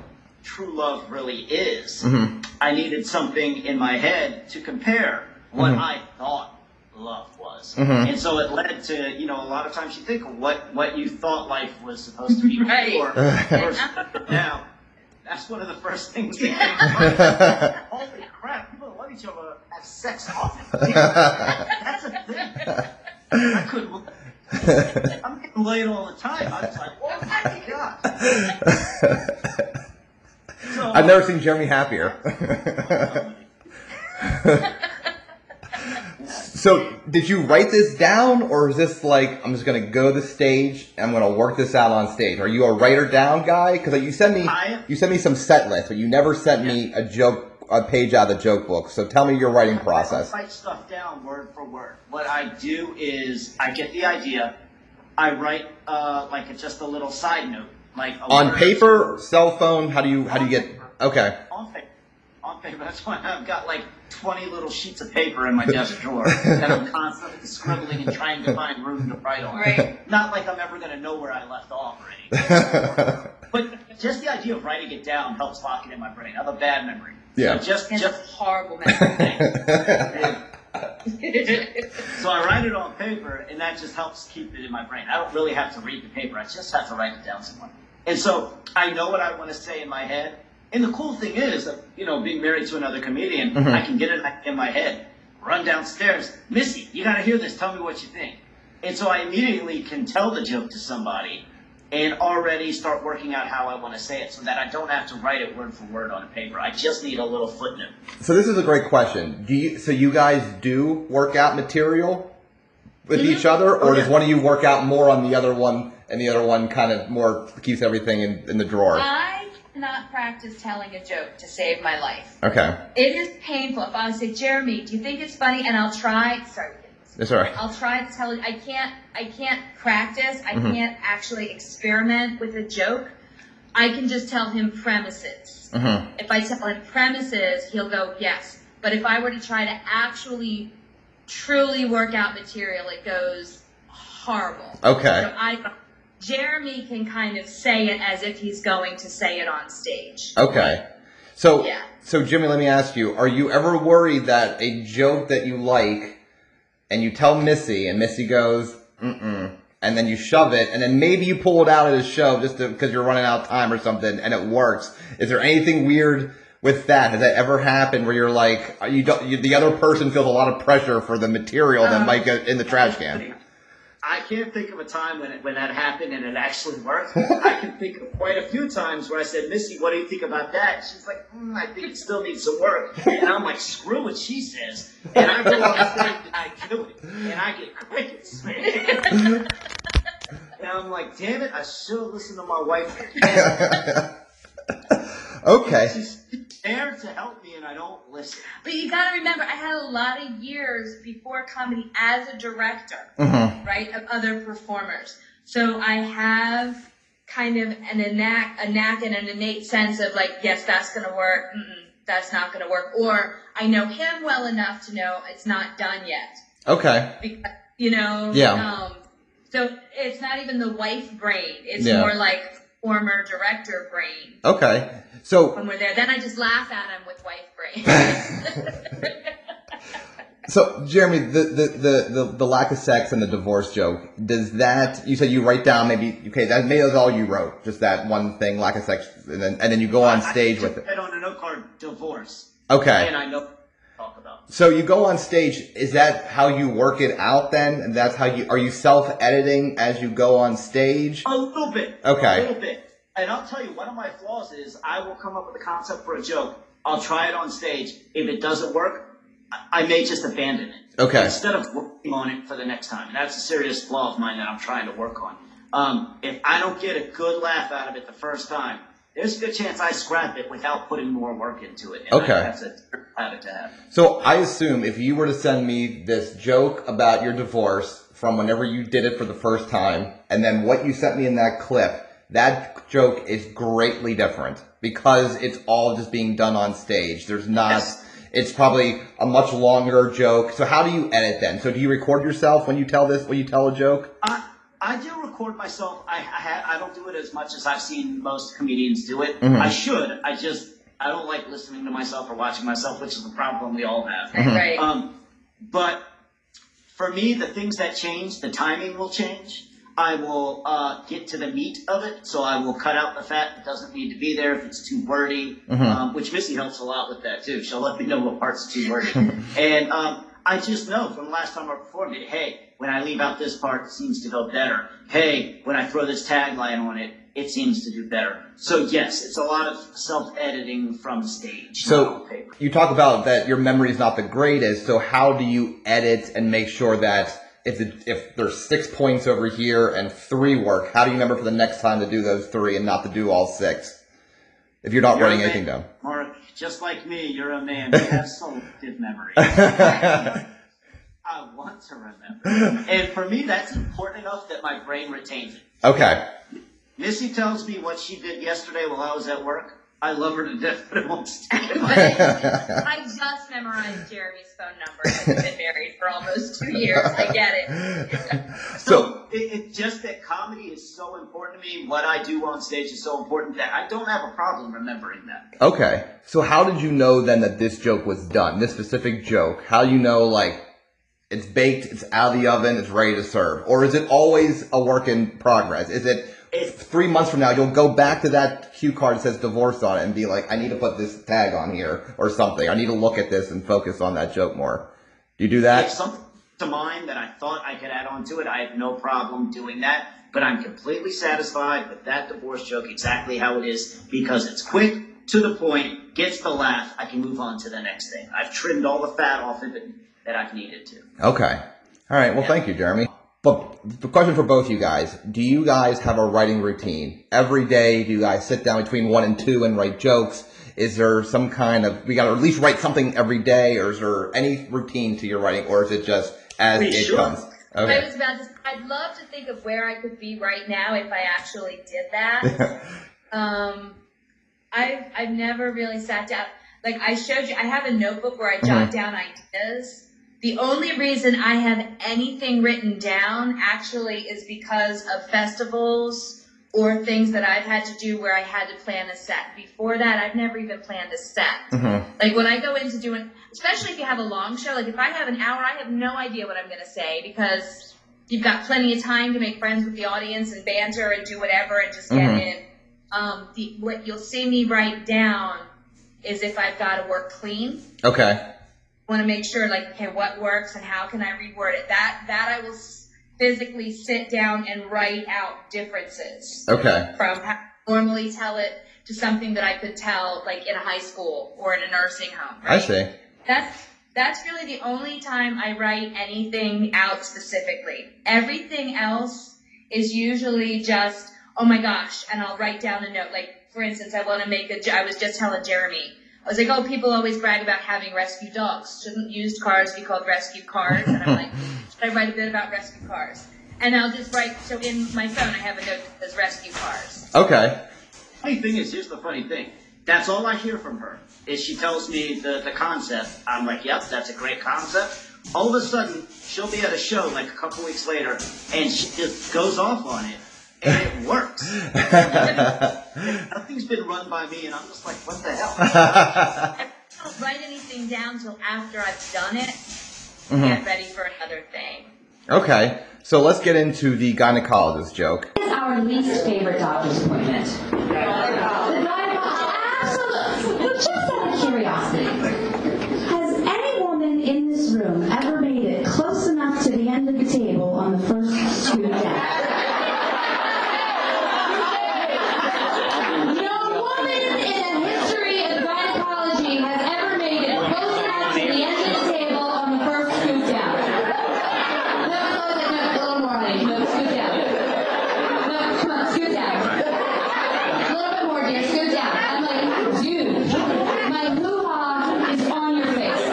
true love really is, Mhm. I needed something in my head to compare what Mhm. I thought love was. Mhm. And so it led to, you know, a lot of times you think of what, what you thought life was supposed to be [laughs] Right. before. [laughs] now, that's one of the first things that [laughs] came to mind. Holy crap, people that love each other have sex often. That's a thing. I couldn't. I'm getting laid all the time. I was like, oh my god. So, I've never seen Jeremy happier. so, did you write this down, or is this like I'm just gonna go to the stage and I'm gonna work this out on stage? Are you a writer down guy? Because you sent me I- you sent me some set list but you never sent me a joke a page out of the joke book. So tell me your writing process. I write stuff down word for word. What I do is I get the idea. I write uh, like just a little side note, like a On paper, cell phone. How do you how do you get? Okay. On paper. On paper. That's why I've got like 20 little sheets of paper in my desk drawer that I'm constantly scribbling and trying to find room to write on. Right. Not like I'm ever going to know where I left off or anything. But just the idea of writing it down helps lock it in my brain. I have a bad memory. Yeah. So just, It's just horrible memory. [laughs] So I write it on paper, and that just helps keep it in my brain. I don't really have to read the paper; I just have to write it down somewhere. And so I know what I want to say in my head. And the cool thing is that you know, being married to another comedian, Mhm. I can get it in my head, run downstairs, Missy, you got to hear this. Tell me what you think. And so I immediately can tell the joke to somebody, and already start working out how I want to say it, so that I don't have to write it word for word on a paper. I just need a little footnote. So this is a great question. Do you so you guys do work out material with Mhm. each other, or Oh, does one of you work out more on the other one, and the other one kind of more keeps everything in, in the drawer? I cannot practice telling a joke to save my life. Okay, It is painful. If I say, Jeremy, do you think it's funny? And I'll try. Sorry. that's all right. I'll try to tell it. I can't. I can't practice. I Mhm. can't actually experiment with a joke. I can just tell him premises. hmm If I tell him premises, he'll go yes. But if I were to try to actually, truly work out material, it goes horrible. Okay. So I, Jeremy can kind of say it as if he's going to say it on stage. Okay. So Yeah. so Jimmy, let me ask you: Are you ever worried that a joke that you like, and you tell Missy, and Missy goes, "Mm-mm," and then you shove it, and then maybe you pull it out at a show just because you're running out of time or something, and it works? Is there anything weird with that, has that ever happened where you're like, you don't, you, the other person feels a lot of pressure for the material that Uh, might go in the trash can? I can't think of a time when it, when that happened and it actually worked. [laughs] I can think of quite a few times where I said, Missy, what do you think about that? She's like, mm, I think it still needs some work. And I'm like, screw what she says. And I go on and I do it. And I get crickets, man. and I'm like, damn it, I should have listened to my wife. [laughs] Okay. She's there to help me and I don't listen. But you gotta remember, I had a lot of years before comedy as a director, Mhm. right, of other performers. So I have kind of an a knack, a knack and an innate sense of like, yes, that's gonna work. Mm-mm, that's not gonna work. Or I know him well enough to know it's not done yet. Okay. Because, you know. Yeah. Um, so it's not even the wife brain. It's Yeah. more like former director brain Okay. So when we're there. Then I just laugh at him with wife brain. [laughs] So, Jeremy, the, the, the, the, the lack of sex and the divorce joke, does that, you said you write down maybe, okay, that maybe that's all you wrote, just that one thing, lack of sex, and then, and then you go on stage with it. I on a note card, divorce. Okay. And I know what talk about. So you go on stage, is that how you work it out then? And that's how you, are you self-editing as you go on stage? A little bit. Okay. A little bit. And I'll tell you, one of my flaws is I will come up with a concept for a joke. I'll try it on stage. If it doesn't work, I I may just abandon it. Okay. Instead of working on it for the next time. And that's a serious flaw of mine that I'm trying to work on. Um, if I don't get a good laugh out of it the first time, there's a good chance I scrap it without putting more work into it. And Okay. That's a habit to have. So I assume if you were to send me this joke about your divorce from whenever you did it for the first time, and then what you sent me in that clip, that joke is greatly different because it's all just being done on stage. There's not. It's probably a much longer joke. So how do you edit then? So do you record yourself when you tell this? When you tell a joke? I, I do record myself. I, I, I don't do it as much as I've seen most comedians do it. Mhm. I should. I just I don't like listening to myself or watching myself, which is a problem we all have. Mhm. Right. Um, but for me, the things that change, the timing will change. I will uh, get to the meat of it, so I will cut out the fat that doesn't need to be there if it's too wordy. Mhm. Um, which Missy helps a lot with that too. She'll let me know what parts are too wordy. [laughs] and um, I just know from the last time I performed it, hey, when I leave out this part, it seems to go better. Hey, when I throw this tagline on it, it seems to do better. So yes, it's a lot of self-editing from stage. So paper. you talk about that your memory is not the greatest. So how do you edit and make sure that if it, if there's six points over here and three work, how do you remember for the next time to do those three and not to do all six? If you're not You're writing a anything down. Marc, just like me, you're a man. [laughs] You have selective memory. I want to remember. And for me, that's important enough that my brain retains it. Okay. Missy tells me what she did yesterday while I was at work. I love her to death, but it won't stick. [laughs] I just memorized Jeremy's phone number. We've been married for almost two years. I get it. [laughs] So it, it's just that comedy is so important to me. What I do on stage is so important that I don't have a problem remembering that. okay. So how did you know then that this joke was done? This specific joke. How you know like it's baked, it's out of the oven, it's ready to serve, or is it always a work in progress? Is it three months from now you'll go back to that cue card that says divorce on it and be like, I need to put this tag on here or something. I need to look at this and focus on that joke more. Do you do If that? To mind that I thought I could add on to it, I have no problem doing that. But I'm completely satisfied with that divorce joke exactly how it is because it's quick, to the point, gets the laugh. I can move on to the next thing. I've trimmed all the fat off of it that I've needed to. Okay. All right. Well, thank you, Jeremy. But the question for both you guys: Do you guys have a writing routine every day? Do you guys sit down between one and two and write jokes? Is there some kind of we got to at least write something every day, or is there any routine to your writing, or is it just as We it should. comes? I was about to, I'd love to think of where I could be right now if I actually did that. [laughs] um, I've I've never really sat down. Like I showed you, I have a notebook where I jot Mhm. down ideas. The only reason I have anything written down actually is because of festivals or things that I've had to do where I had to plan a set. Before that, I've never even planned a set. Mhm. Like when I go into doing, especially if you have a long show, like if I have an hour, I have no idea what I'm going to say because you've got plenty of time to make friends with the audience and banter and do whatever and just get Mhm. in. Um, the, what you'll see me write down is if I've got to work clean. Okay. Want to make sure, like, okay, what works and how can I reword it? That that I will physically sit down and write out differences Okay. from how I normally tell it to something that I could tell, like in a high school or in a nursing home. I see. That's that's really the only time I write anything out specifically. Everything else is usually just, oh my gosh, and I'll write down a note. Like for instance, I want to make a. I was just telling Jeremy. I was like, oh, people always brag about having rescue dogs. Shouldn't used cars be called rescue cars? And I'm like, [laughs] should I write a bit about rescue cars? And I'll just write. So in my phone, I have a note that says rescue cars. Okay. Funny thing is, here's the funny thing. That's all I hear from her. Is she tells me the, the concept. I'm like, yep, that's a great concept. All of a sudden, she'll be at a show like a couple weeks later, and she just goes off on it, and it works. [laughs] Nothing's been run by me, and I'm just like, what the hell? [laughs] I don't write anything down till after I've done it. Mhm. Get ready for another thing. Okay. So let's get into the gynecologist joke. is our least favorite doctor's appointment? The gynecologist. Absolutely. Just out of curiosity, has any woman in this room ever made it close enough to the end of the table on the first scoot down? No woman in the history of gynecology has ever made it close enough to the end of the table on the first scoot down. No, close it, no, a little more, honey. No, scoot down. No, come on, scoot down. A little bit more, dear, scoot down. I'm like, dude, my hoo-ha is on your face.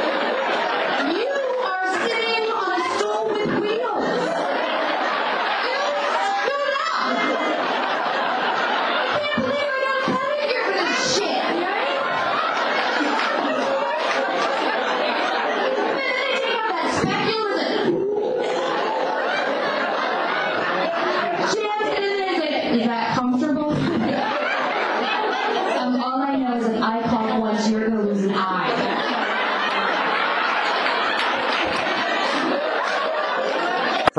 You are sitting on a stool with wheels. Dude, scoot up. I can't believe I got pedicure for this shit, right? Is that comfortable? um, all I know is an eye pop once, you're gonna lose an eye.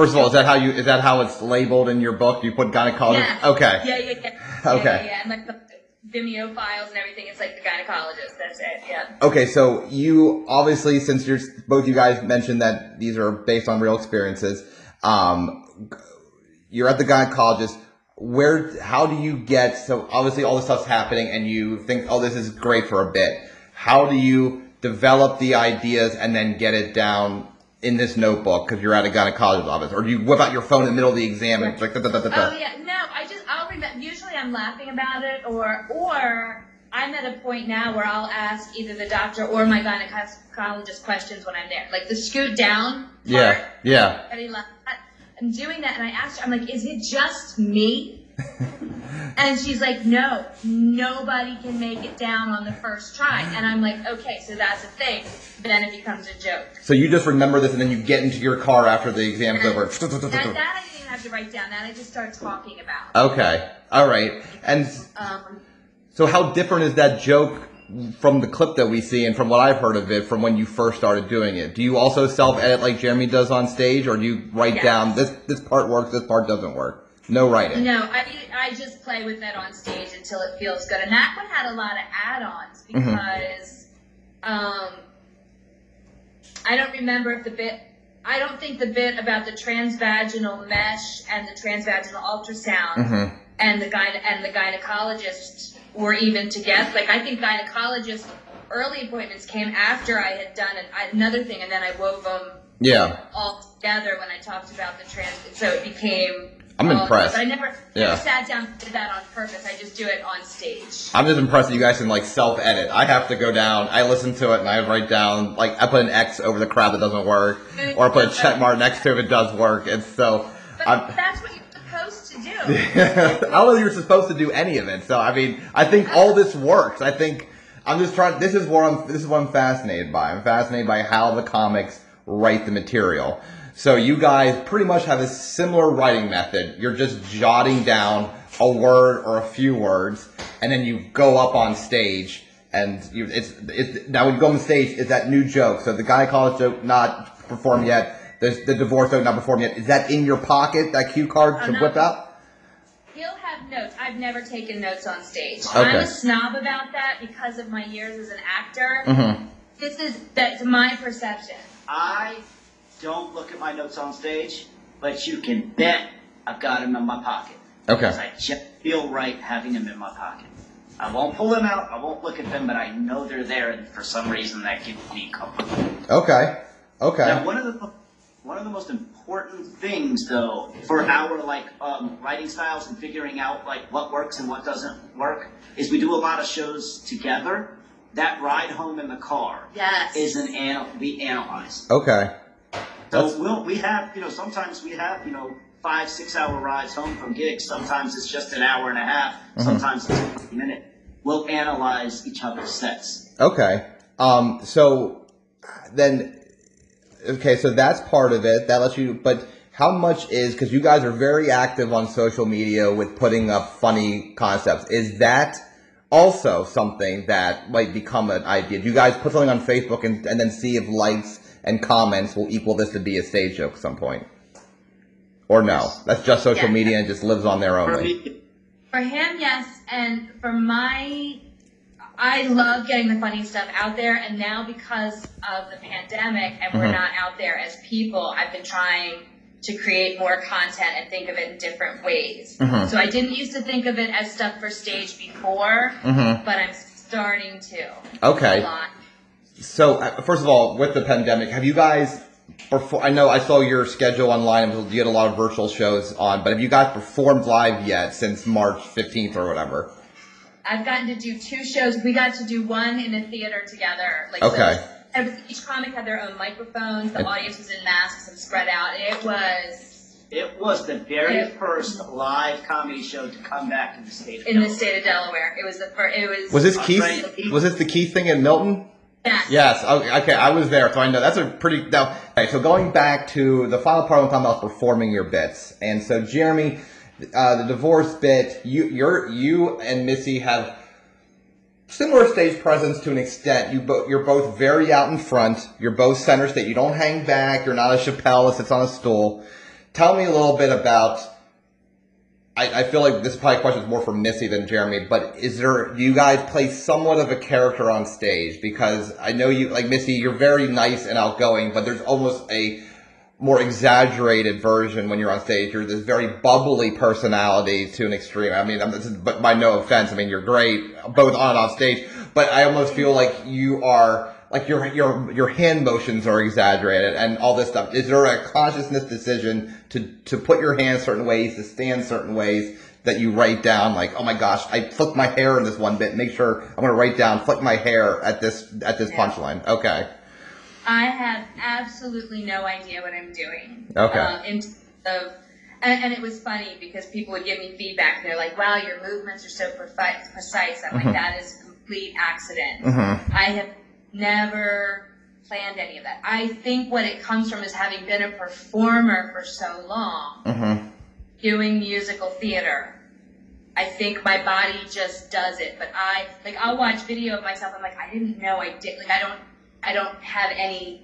First of all, is that how you? Is that how it's labeled in your book? You put gynecologist. Yeah. Okay. Yeah, yeah, yeah. Okay. Yeah, yeah, yeah. And like the Vimeo files and everything, it's like the gynecologist. That's it. Yeah. Okay, so you obviously, since you're both you guys mentioned that these are based on real experiences, um, you're at the gynecologist. Where, how do you get? So obviously, all this stuff's happening, and you think, "Oh, this is great for a bit." How do you develop the ideas and then get it down in this notebook because you're at a gynecologist office, or do you whip out your phone in the middle of the exam and it's like da, da, da, da, da. Oh yeah, no, I just I'll remember. Usually I'm laughing about it, or or I'm at a point now where I'll ask either the doctor or my gynecologist questions when I'm there, like the scoot down. Part, Yeah, yeah. Everybody laugh at. I'm doing that, and I asked her, I'm like, is it just me? [laughs] and she's like, no, nobody can make it down on the first try. And I'm like, okay, so that's a thing. Then it becomes a joke. So you just remember this, and then you get into your car after the exam's over. That, that I didn't even have to write down. That I just started talking about. Okay, all right. And Um, so, how different is that joke from the clip that we see, and from what I've heard of it, from when you first started doing it? Do you also self-edit like Jeremy does on stage, or do you write Yes. down this this part works, this part doesn't work? No writing. No, I I just play with it on stage until it feels good, and that one had a lot of add-ons Mhm. because um, I don't remember if the bit. I don't think the bit about the transvaginal mesh and the transvaginal ultrasound Mhm. and the gyne and the gynecologist were even together. Like I think gynecologist early appointments came after I had done an, another thing, and then I wove them Yeah, all together when I talked about the trans. So it became. I'm oh, all- impressed. But I never, Yeah. never sat down and did that on purpose. I just do it on stage. I'm just impressed that you guys can like self-edit. I have to go down, I listen to it, and I write down like I put an X over the crap that doesn't work, or I put a check mark next to it if it does work. It's so. But I'm, that's what you're supposed to do. [laughs] I don't know if you're supposed to do any of it. So I mean, I think all this works. I think I'm just trying. This is what I'm. This is what I'm fascinated by. I'm fascinated by how the comics write the material. So you guys pretty much have a similar writing method. You're just jotting down a word or a few words, and then you go up on stage. And you, it's, it's now when you go on stage, it's that new joke. So the gynecologist joke not performed yet. There's the divorce joke not performed yet. Is that in your pocket? That cue card Oh, to no. whip out? He'll have notes. I've never taken notes on stage. Okay. I'm a snob about that because of my years as an actor. Mm-hmm. This is that's my perception. I don't look at my notes on stage, but you can bet I've got them in my pocket. Okay. Because I just feel right having them in my pocket. I won't pull them out, I won't look at them, but I know they're there, and for some reason that gives me comfort. Okay. Okay. Now, one of the one of the most important things, though, for our like um, writing styles and figuring out like what works and what doesn't work, is we do a lot of shows together. That ride home in the car Yes. is an anal- we analyze. Okay. So we'll we have you know sometimes we have you know five six hour rides home from gigs. Sometimes it's just an hour and a half. Mhm. Sometimes it's a minute. We'll analyze each other's sets. Okay. Um, so then, okay, so that's part of it. That lets you, but how much is, because you guys are very active on social media with putting up funny concepts, is that also something that might become an idea? Do you guys put something on Facebook and, and then see if likes and comments will equal this to be a stage joke at some point? Or no? That's just social Yeah. media and just lives on there only. For him, yes, and for my, I love getting the funny stuff out there. And now because of the pandemic and we're Mhm. not out there as people, I've been trying to create more content and think of it in different ways. Mhm. So I didn't used to think of it as stuff for stage before, Mhm. but I'm starting to. Okay. A lot. So, uh, first of all, with the pandemic, have you guys, perfor- I know I saw your schedule online, you had a lot of virtual shows on, but have you guys performed live yet since March 15th or whatever? I've gotten to do two shows. We got to do one in a theater together. Like Okay. So, every- each comic had their own microphones. The And- audience was in masks and spread out. It was it was the very Yeah. first live comedy show to come back in the state of in the Delaware. state of Delaware. It was the first. It was. Was this Keith? Was this the Keith thing in Milton? Yeah. Yes. Okay, okay, I was there, so I know that's a pretty. Now, okay, so going back to the final part the time about performing your bits, and so Jeremy, uh, the divorce bit, you, you're you and Missy have similar stage presence to an extent. You both you're both very out in front. You're both center stage. You don't hang back. You're not a Chappelle that sits on a stool. Tell me a little bit about. I, I feel like this is probably a question is more for Missy than Jeremy, but is there you guys play somewhat of a character on stage? Because I know you like Missy, you're very nice and outgoing, but there's almost a more exaggerated version when you're on stage. You're this very bubbly personality to an extreme. I mean, I'm, this is, but by no offense, I mean you're great both on and off stage. But I almost feel like you are like your your your hand motions are exaggerated and all this stuff. Is there a consciousness decision to to put your hands certain ways, to stand certain ways? That you write down, like, oh my gosh, I flicked my hair in this one bit. Make sure I'm gonna write down, flick my hair at this at this Yeah. punchline. Okay, I have absolutely no idea what I'm doing. Okay. Um, in terms of, and, and it was funny because people would give me feedback and they're like, "Wow, your movements are so precise." I'm Mhm. like, "That is a complete accident." mm-hmm. I have never planned any of that. I think what it comes from is having been a performer for so long, Mm-hmm. doing musical theater. I think my body just does it. But I like I'll watch video of myself. I'm like, I didn't know I did. Like I don't, I don't have any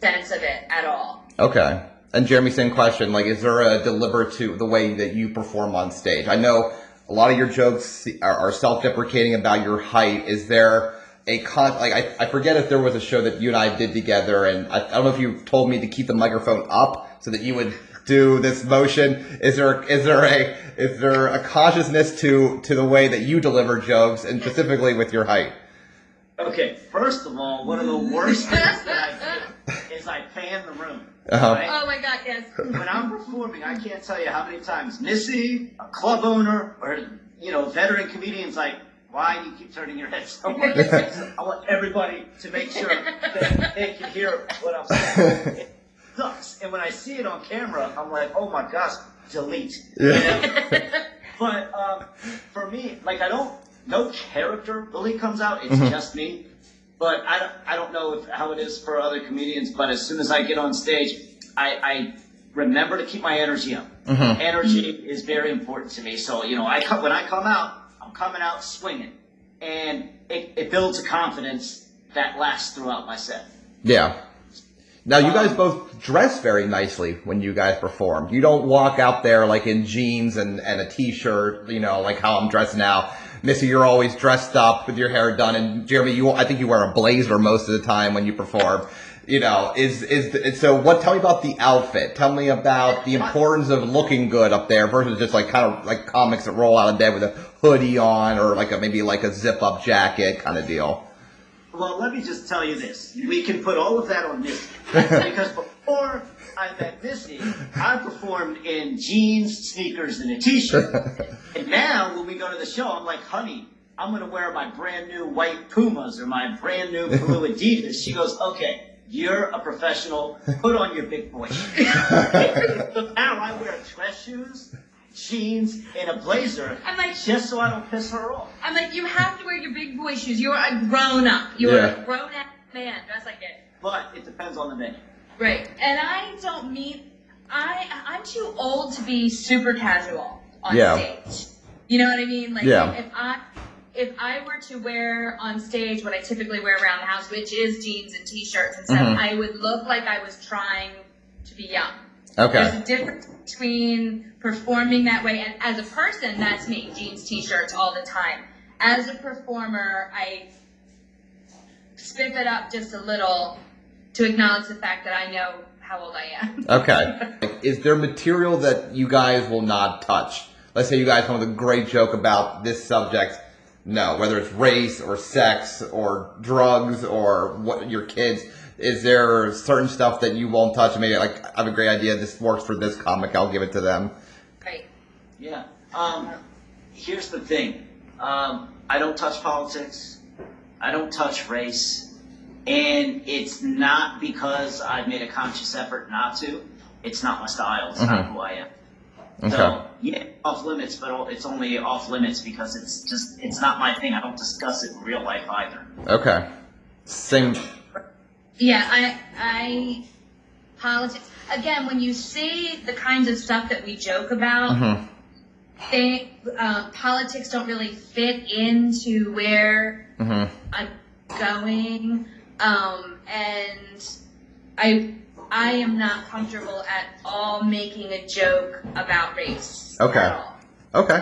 sense of it at all. Okay. And Jeremy, same question. Like, is there a deliberate to the way that you perform on stage? I know a lot of your jokes are, are self-deprecating about your height. Is there a con? Like, I, I forget if there was a show that you and I did together, and I, I don't know if you told me to keep the microphone up so that you would do this motion. Is there is there a is there a consciousness to to the way that you deliver jokes, and specifically with your height? Okay, first of all, one of the worst things that I do is I fan the room. Uh-huh. right? Oh my god, yes. When I'm performing, I can't tell you how many times Missy, a club owner, or you know, veteran comedians like, why do you keep turning your head so [laughs] much? I want everybody to make sure that they can hear what I'm saying. [laughs] It sucks. And when I see it on camera, I'm like, oh my gosh, delete. You know? But um, for me, like I don't, no character really comes out. It's Mhm. just me. But I don't, I don't know if, how it is for other comedians. But as soon as I get on stage, I, I remember to keep my energy up. Mhm. Energy is very important to me. So you know, I when I come out, I'm coming out swinging, and it, it builds a confidence that lasts throughout my set. Yeah. Now you guys um, both dress very nicely when you guys perform. You don't walk out there like in jeans and, and a t-shirt, you know, like how I'm dressed now. Missy, you're always dressed up with your hair done, and Jeremy, you I think you wear a blazer most of the time when you perform. You know, is is so? What? Tell me about the outfit. Tell me about the importance of looking good up there versus just like kind of like comics that roll out of bed with a hoodie on or like a maybe like a zip up jacket kind of deal. Well, let me just tell you this. We can put all of that on Missy. [laughs] because before I met Missy, I performed in jeans, sneakers, and a t-shirt. [laughs] and now when we go to the show, I'm like, honey, I'm going to wear my brand new white Pumas or my brand new blue [laughs] Adidas. She goes, okay, you're a professional. Put on your big boy shoes. [laughs] so now I wear dress shoes, jeans, and a blazer I'm like, just so I don't piss her off. I'm like, you have to wear your big boy shoes. You're a grown up. You're Yeah. a grown ass man. Dress like it. But it depends on the menu. Right. And I don't meet. I I'm too old to be super casual on Yeah. stage. You know what I mean? Like Yeah. if I if I were to wear on stage what I typically wear around the house, which is jeans and t-shirts and stuff, Mhm. I would look like I was trying to be young. Okay. There's a difference between performing that way and as a person, that's me, jeans, t-shirts all the time. As a performer, I spiff it up just a little to acknowledge the fact that I know how old I am. Okay. [laughs] Is there material that you guys will not touch? Let's say you guys come with a great joke about this subject. No, whether it's race or sex or drugs or what your kids. Is there certain stuff that you won't touch? Maybe like I have a great idea. This works for this comic. I'll give it to them. Right. Yeah. Um, here's the thing. Um, I don't touch politics. I don't touch race. And it's not because I've made a conscious effort not to. It's not my style. It's not Mhm. who I am. Okay. So, yeah, off limits, but it's only off limits because it's just, it's not my thing. I don't discuss it in real life either. Okay. Same. Yeah, I, I, politics. Again, when you see the kinds of stuff that we joke about, Mhm. they, uh, politics don't really fit into where Mhm. I'm going. Um, and I, I am not comfortable at all making a joke about race. Okay. At all. Okay.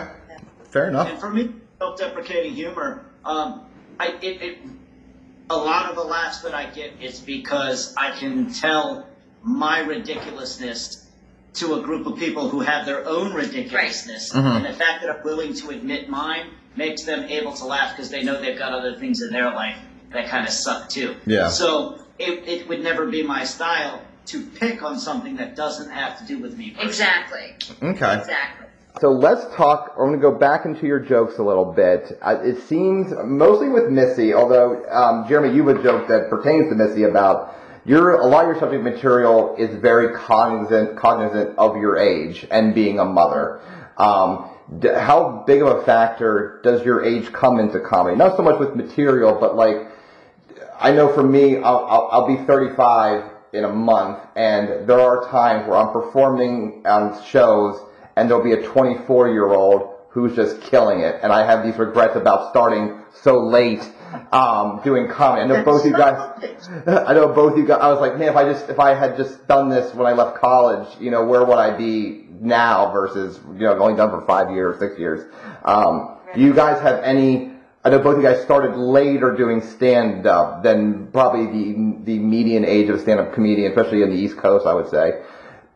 Fair enough. And for me, self-deprecating humor, um, I it, it a lot of the laughs that I get is because I can tell my ridiculousness to a group of people who have their own ridiculousness, Right. Mhm. and the fact that I'm willing to admit mine makes them able to laugh because they know they've got other things in their life that kind of suck too. Yeah. So it, it would never be my style to pick on something that doesn't have to do with me. personally. Exactly. Okay. Exactly. So let's talk. I'm going to go back into your jokes a little bit. Uh, it seems mostly with Missy, although um, Jeremy, you have a joke that pertains to Missy about your a lot of your subject material is very cognizant cognizant of your age and being a mother. Um, d- how big of a factor does your age come into comedy? Not so much with material, but like I know for me, I'll, I'll, I'll be 35 in a month, and there are times where I'm performing on shows, and there'll be a 24 year old who's just killing it, and I have these regrets about starting so late um, doing comedy. I know both you guys. [laughs] I know both you guys. I was like, man, if I just if I had just done this when I left college, you know, where would I be now versus you know only done for five years, six years? Um, do you guys have any? I know both of you guys started later doing stand up than probably the the median age of a stand up comedian, especially in the East Coast. I would say.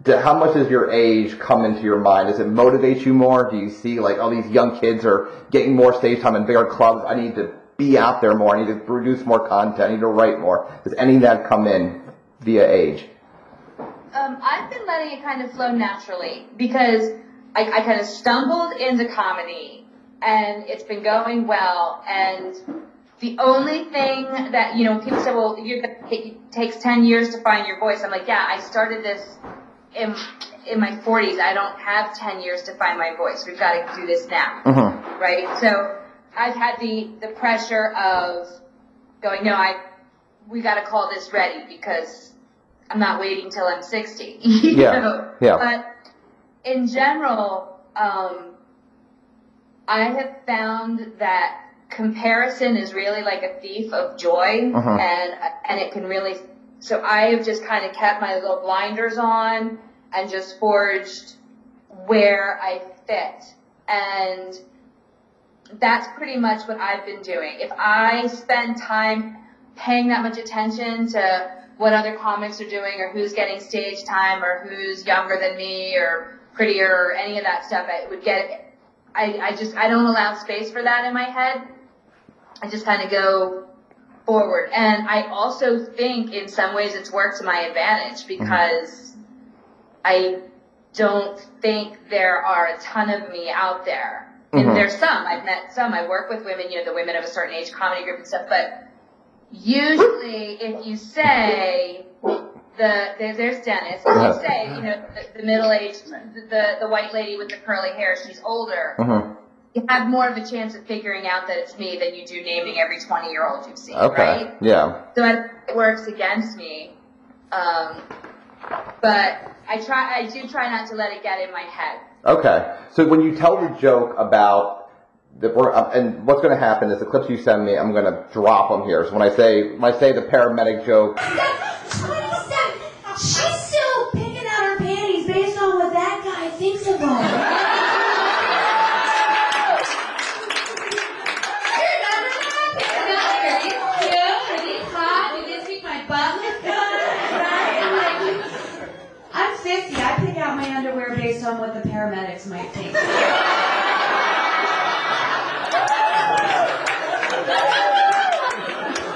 How much does your age come into your mind? Does it motivate you more? Do you see like, oh, these young kids are getting more stage time in bigger clubs. I need to be out there more. I need to produce more content. I need to write more. Does any of that come in via age? Um, I've been letting it kind of flow naturally because I, I kind of stumbled into comedy and it's been going well. And the only thing that, you know, people say, well, you're it takes 10 years to find your voice. I'm like, yeah, I started this in, in my 40s. I don't have 10 years to find my voice. We've got to do this now Mm-hmm. right? So I've had the the pressure of going, no, I we got to call this ready because I'm not waiting till I'm 60. [laughs] Yeah, know? yeah. But in general, um, I have found that comparison is really like a thief of joy, Uh-huh. and and it can really so I have just kind of kept my little blinders on and just forged where I fit. And that's pretty much what I've been doing. If I spend time paying that much attention to what other comics are doing or who's getting stage time or who's younger than me or prettier or any of that stuff, I would get, I, I just, I don't allow space for that in my head. I just kind of go forward. And I also think in some ways it's worked to my advantage because I don't think there are a ton of me out there. And Mhm. there's some, I've met some, I work with women, you know, the women of a certain age comedy group and stuff, but usually if you say, the, there, there's Dennis, if you say, you know, the, the middle-aged, the, the white lady with the curly hair, she's older, Mhm. you have more of a chance of figuring out that it's me than you do naming every 20 year old you've seen, Okay. right? Yeah. So I it works against me. Um, but I try, I do try not to let it get in my head. Okay. So when you tell the joke about the we're- uh, and what's going to happen is the clips you send me, I'm going to drop them here. So when I say when I say the paramedic joke, [laughs] guy thinks of her. I'm 50. I pick out my underwear based on what the paramedics might think.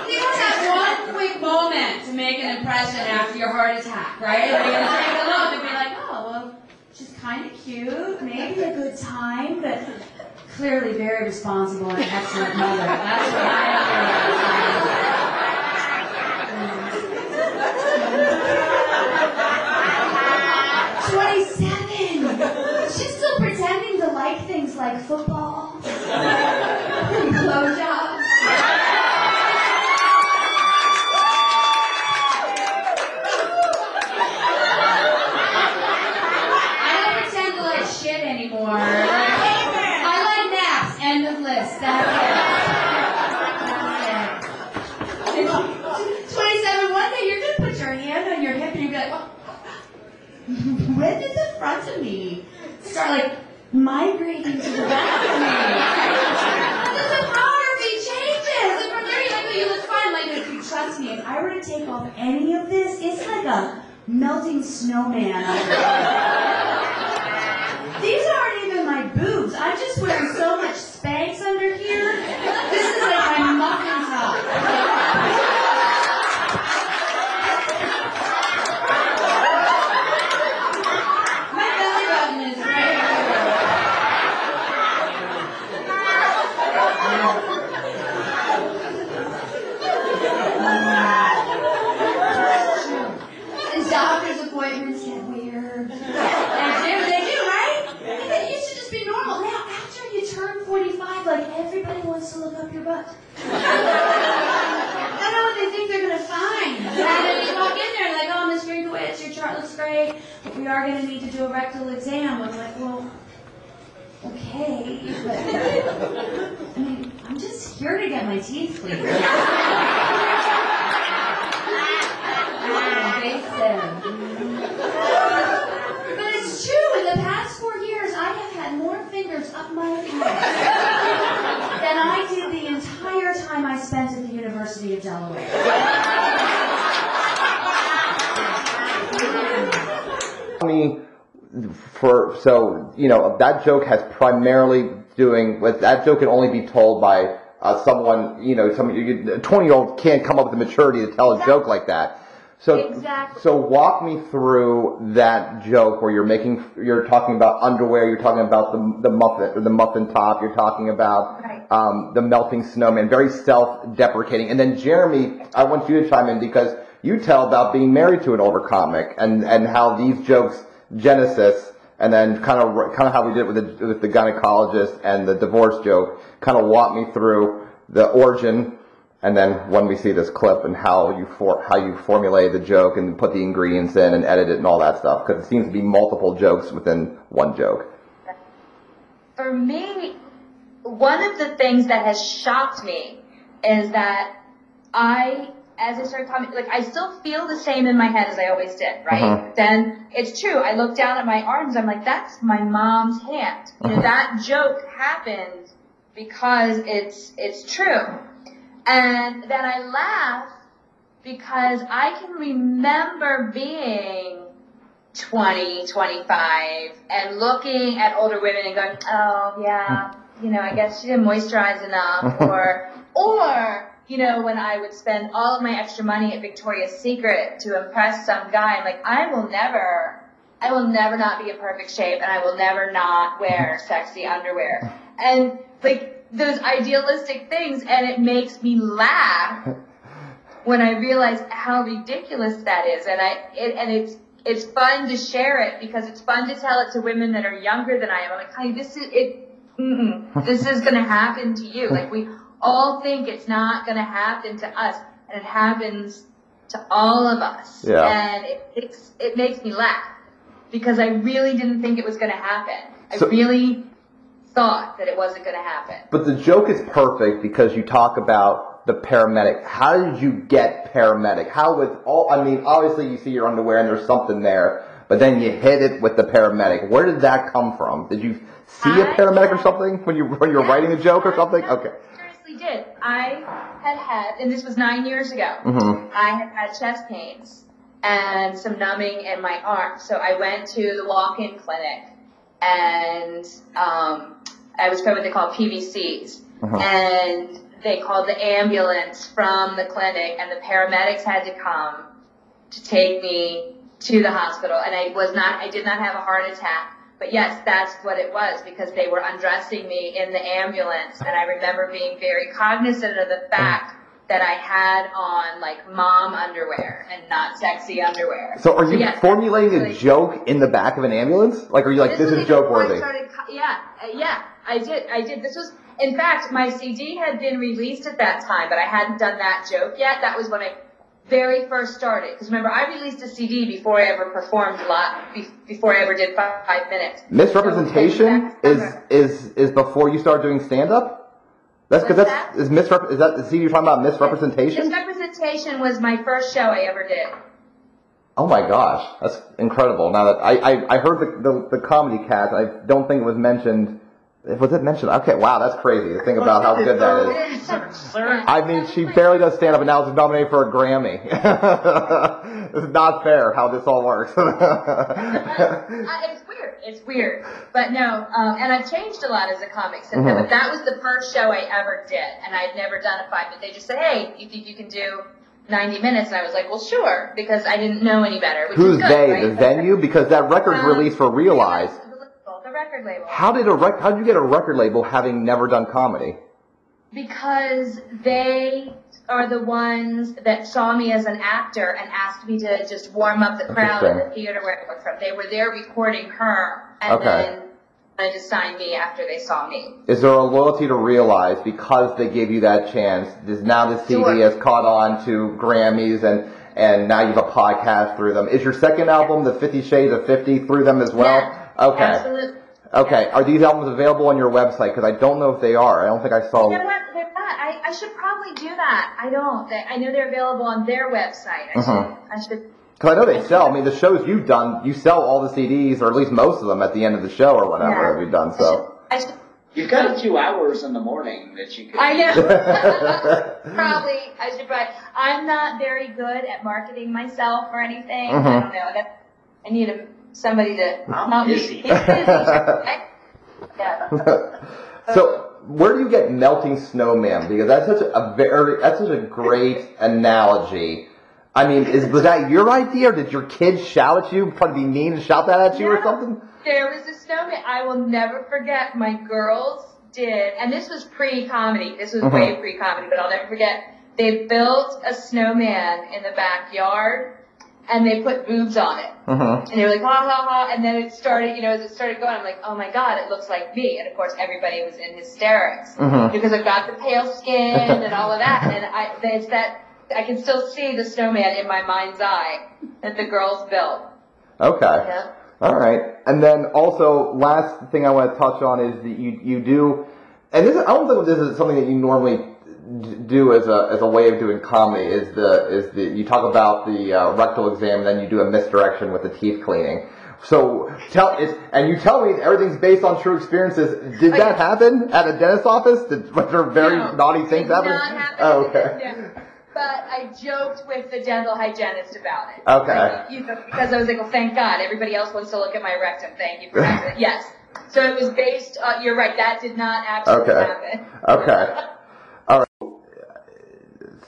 You have one quick moment to make an impression after your heart attack, right? You're gonna take a look and be like, oh, well, she's kind of cute, maybe a good time, but clearly very responsible and an excellent mother. That's what I [laughs] Twenty-seven. She's still pretending to like things like football, blowjobs. I don't pretend to like shit anymore. I like naps. End of list. That's it. That's it. 27. One day you're gonna put your hand on your hip and you're gonna be like, when did the front of me start like migrating to the back of me? The changes. From you're like, you look fine. Like, if you trust me, if I were to take off any of this, it's like a melting snowman. These aren't even my boobs. I'm just wearing so much Spanx under here. This is like my muffin top. My belly button is right here. And doctor's appointments get weird. They do, they do, right? And then you should just be normal. Now, after you turn 45, like everybody wants to look up your butt. I know what they think they're gonna find. And then you walk in there and like, oh, Miss Grinkowitz, your chart looks great, but we are gonna need to do a rectal exam. I'm like, well, okay, but [laughs] I mean, I'm just here to get my teeth cleaned. [laughs] Invasive. But it's true. In the past four years, I have had more fingers up my ass than I did the entire time I spent at the University of Delaware. me for so you know that joke has primarily doing with that joke can only be told by uh, someone you know some a 20 year old can't come up with the maturity to tell a joke like that so Exactly. so walk me through that joke where you're making you're talking about underwear you're talking about the the muffin the muffin top you're talking about Right. um, the melting snowman very self-deprecating and then Jeremy I want you to chime in because you tell about being married to an older comic and and how these jokes genesis and then kind of kind of how we did it with the with the gynecologist and the divorce joke kind of walk me through the origin and then when we see this clip and how you for how you formulate the joke and put the ingredients in and edit it and all that stuff because it seems to be multiple jokes within one joke. For me, one of the things that has shocked me is that I as I started coming, like I still feel the same in my head as I always did, right? Uh-huh. Then it's true. I look down at my arms. I'm like, that's my mom's hand. You know, Uh-huh. that joke happened because it's it's true. And then I laugh because I can remember being 20, 25 and looking at older women and going, oh yeah, you know, I guess she didn't moisturize enough [laughs] or, or, you know, when I would spend all of my extra money at Victoria's Secret to impress some guy, I'm like, I will never, I will never not be in perfect shape and I will never not wear sexy underwear. And like those idealistic things and it makes me laugh when I realize how ridiculous that is, and I it, and it's it's fun to share it because it's fun to tell it to women that are younger than I am. I'm like, honey, this is it. This is gonna happen to you. Like we all think it's not gonna happen to us, and it happens to all of us. Yeah. And it makes it makes me laugh because I really didn't think it was gonna happen. I So- really thought that it wasn't gonna happen. But the joke is perfect because you talk about the paramedic. How did you get paramedic? How was all? I mean, obviously you see your underwear and there's something there, but then you hit it with the paramedic. Where did that come from? Did you see a I- paramedic or something when you when you were writing a joke or something? Okay. Did. I had had, and this was nine years ago. Mhm. I had had chest pains and some numbing in my arm. So I went to the walk-in clinic and um, I was told what they call PVCs. Uh-huh. And they called the ambulance from the clinic and the paramedics had to come to take me to the hospital. And I was not, I did not have a heart attack. But yes, that's what it was because they were undressing me in the ambulance. And I remember being very cognizant of the fact that I had on like mom underwear and not sexy underwear. So are you yes, formulating a joke in the back of an ambulance? Like, are you like, this, was is joke worthy? started Yeah, yeah, I did, I did. This was, in fact, my CD had been released at that time, but I hadn't done that joke yet. That was when I very first started. Because remember, I released a CD before I ever performed a lot, before I ever did five, five minutes. Misrepresentation So, is is is before you start doing stand up. That's because that's that? is misrep is that the CD you're talking about misrepresentation? Misrepresentation was my first show I ever did. Oh my gosh, that's incredible. Now that I I, I heard the, the the comedy cast, I don't think it was mentioned. Was it mentioned? Okay, wow, that's crazy to think about how good that is. I mean, she barely does stand up, and now she's nominated for a Grammy. [laughs] it's not fair how this all works. [laughs] Uh, it's weird. It's weird. But no, um, and I've changed a lot as a comic since then. Mhm. But that was the first show I ever did, and I'd never done a five minute. They just said, "Hey, you think you can do 90 minutes?" And I was like, "Well, sure," because I didn't know any better. Who's is good, they? right? The venue? Because that record's Um, released for Realize. The label, the record label. How did a rec- how did you get a record label having never done comedy? Because they are the ones that saw me as an actor and asked me to just warm up the crowd in the theater where I worked from. They were there recording her, and Okay. then wanted to sign me after they saw me. Is there a loyalty to Realize because they gave you that chance? Is now the CD Sure. has caught on to Grammys and and now you have a podcast through them. Is your second album, The Fifty Shades of Fifty, through them as well? Yeah, okay. Absolutely. Okay. Are these albums available on your website? Because I don't know if they are. I don't think I saw. You know what? They're not. I, I should probably do that. I don't. They, I know they're available on their website. I Uh-huh. should. I should. Because I know they sell. I mean, the shows you've done, you sell all the CDs, or at least most of them, at the end of the show or whatever Yeah. you've done. So. I should. You've got a few hours in the morning that you could. I know. [laughs] [laughs] probably. I should. Probably. I'm not very good at marketing myself or anything. I Mhm. don't know. That I need a, somebody to I'm help busy. me. It's busy. right? [laughs] Yeah. so where do you get melting snowman? Because that's such a very that's such a great analogy. I mean, is was that your idea, or did your kids shout at you, to be mean and shout that at you, or something? There was a snowman. I will never forget. My girls did, and this was pre-comedy. This was Mhm. way pre-comedy, but I'll never forget. They built a snowman in the backyard, and they put boobs on it. Mm-hmm. And they were like, ha ha ha. And then it started, you know, as it started going, I'm like, oh my God, it looks like me. And of course, everybody was in hysterics Mhm. because I've got the pale skin and all of that. And I, it's that, I can still see the snowman in my mind's eye that the girls built. Okay. Yeah. All right. And then also, last thing I want to touch on is that you you do, and this I don't think this is something that you normally do as a as a way of doing comedy is the is the you talk about the uh, rectal exam and then you do a misdirection with the teeth cleaning. So tell is and you tell me everything's based on true experiences. Did that happen at a dentist office? Did was there very No, naughty things happen? not happen Oh, okay. But I joked with the dental hygienist about it. Okay. You know, because I was like, well, thank God, everybody else wants to look at my rectum. Thank you for that. [laughs] yes. So it was based. Uh, you're right. That did not actually Okay. happen. Okay.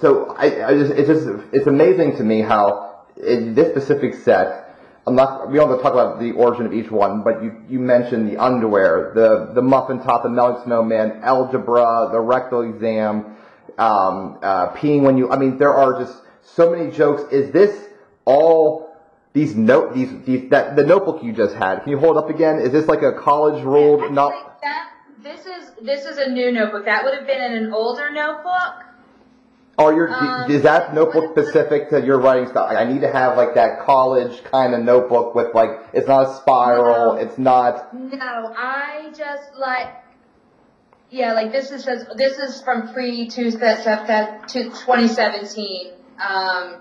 So I, I just, it's just, it's amazing to me how in this specific set, I'm not, we don't have to talk about the origin of each one, but you, you mentioned the underwear, the, the muffin top, the melting snowman, algebra, the rectal exam, um, uh, peeing when you, I mean, there are just so many jokes. Is this all these note, these, these, that, the notebook you just had, can you hold it up again? Is this like a college ruled, not, Actually, that this is this is a new notebook. That would have been in an older notebook. Or your Um, is that notebook specific to your writing style? Like, I need to have like that college kind of notebook with like it's not a spiral, No. it's not. No, I just like, yeah, like this is says this is from pre to to 2017, um,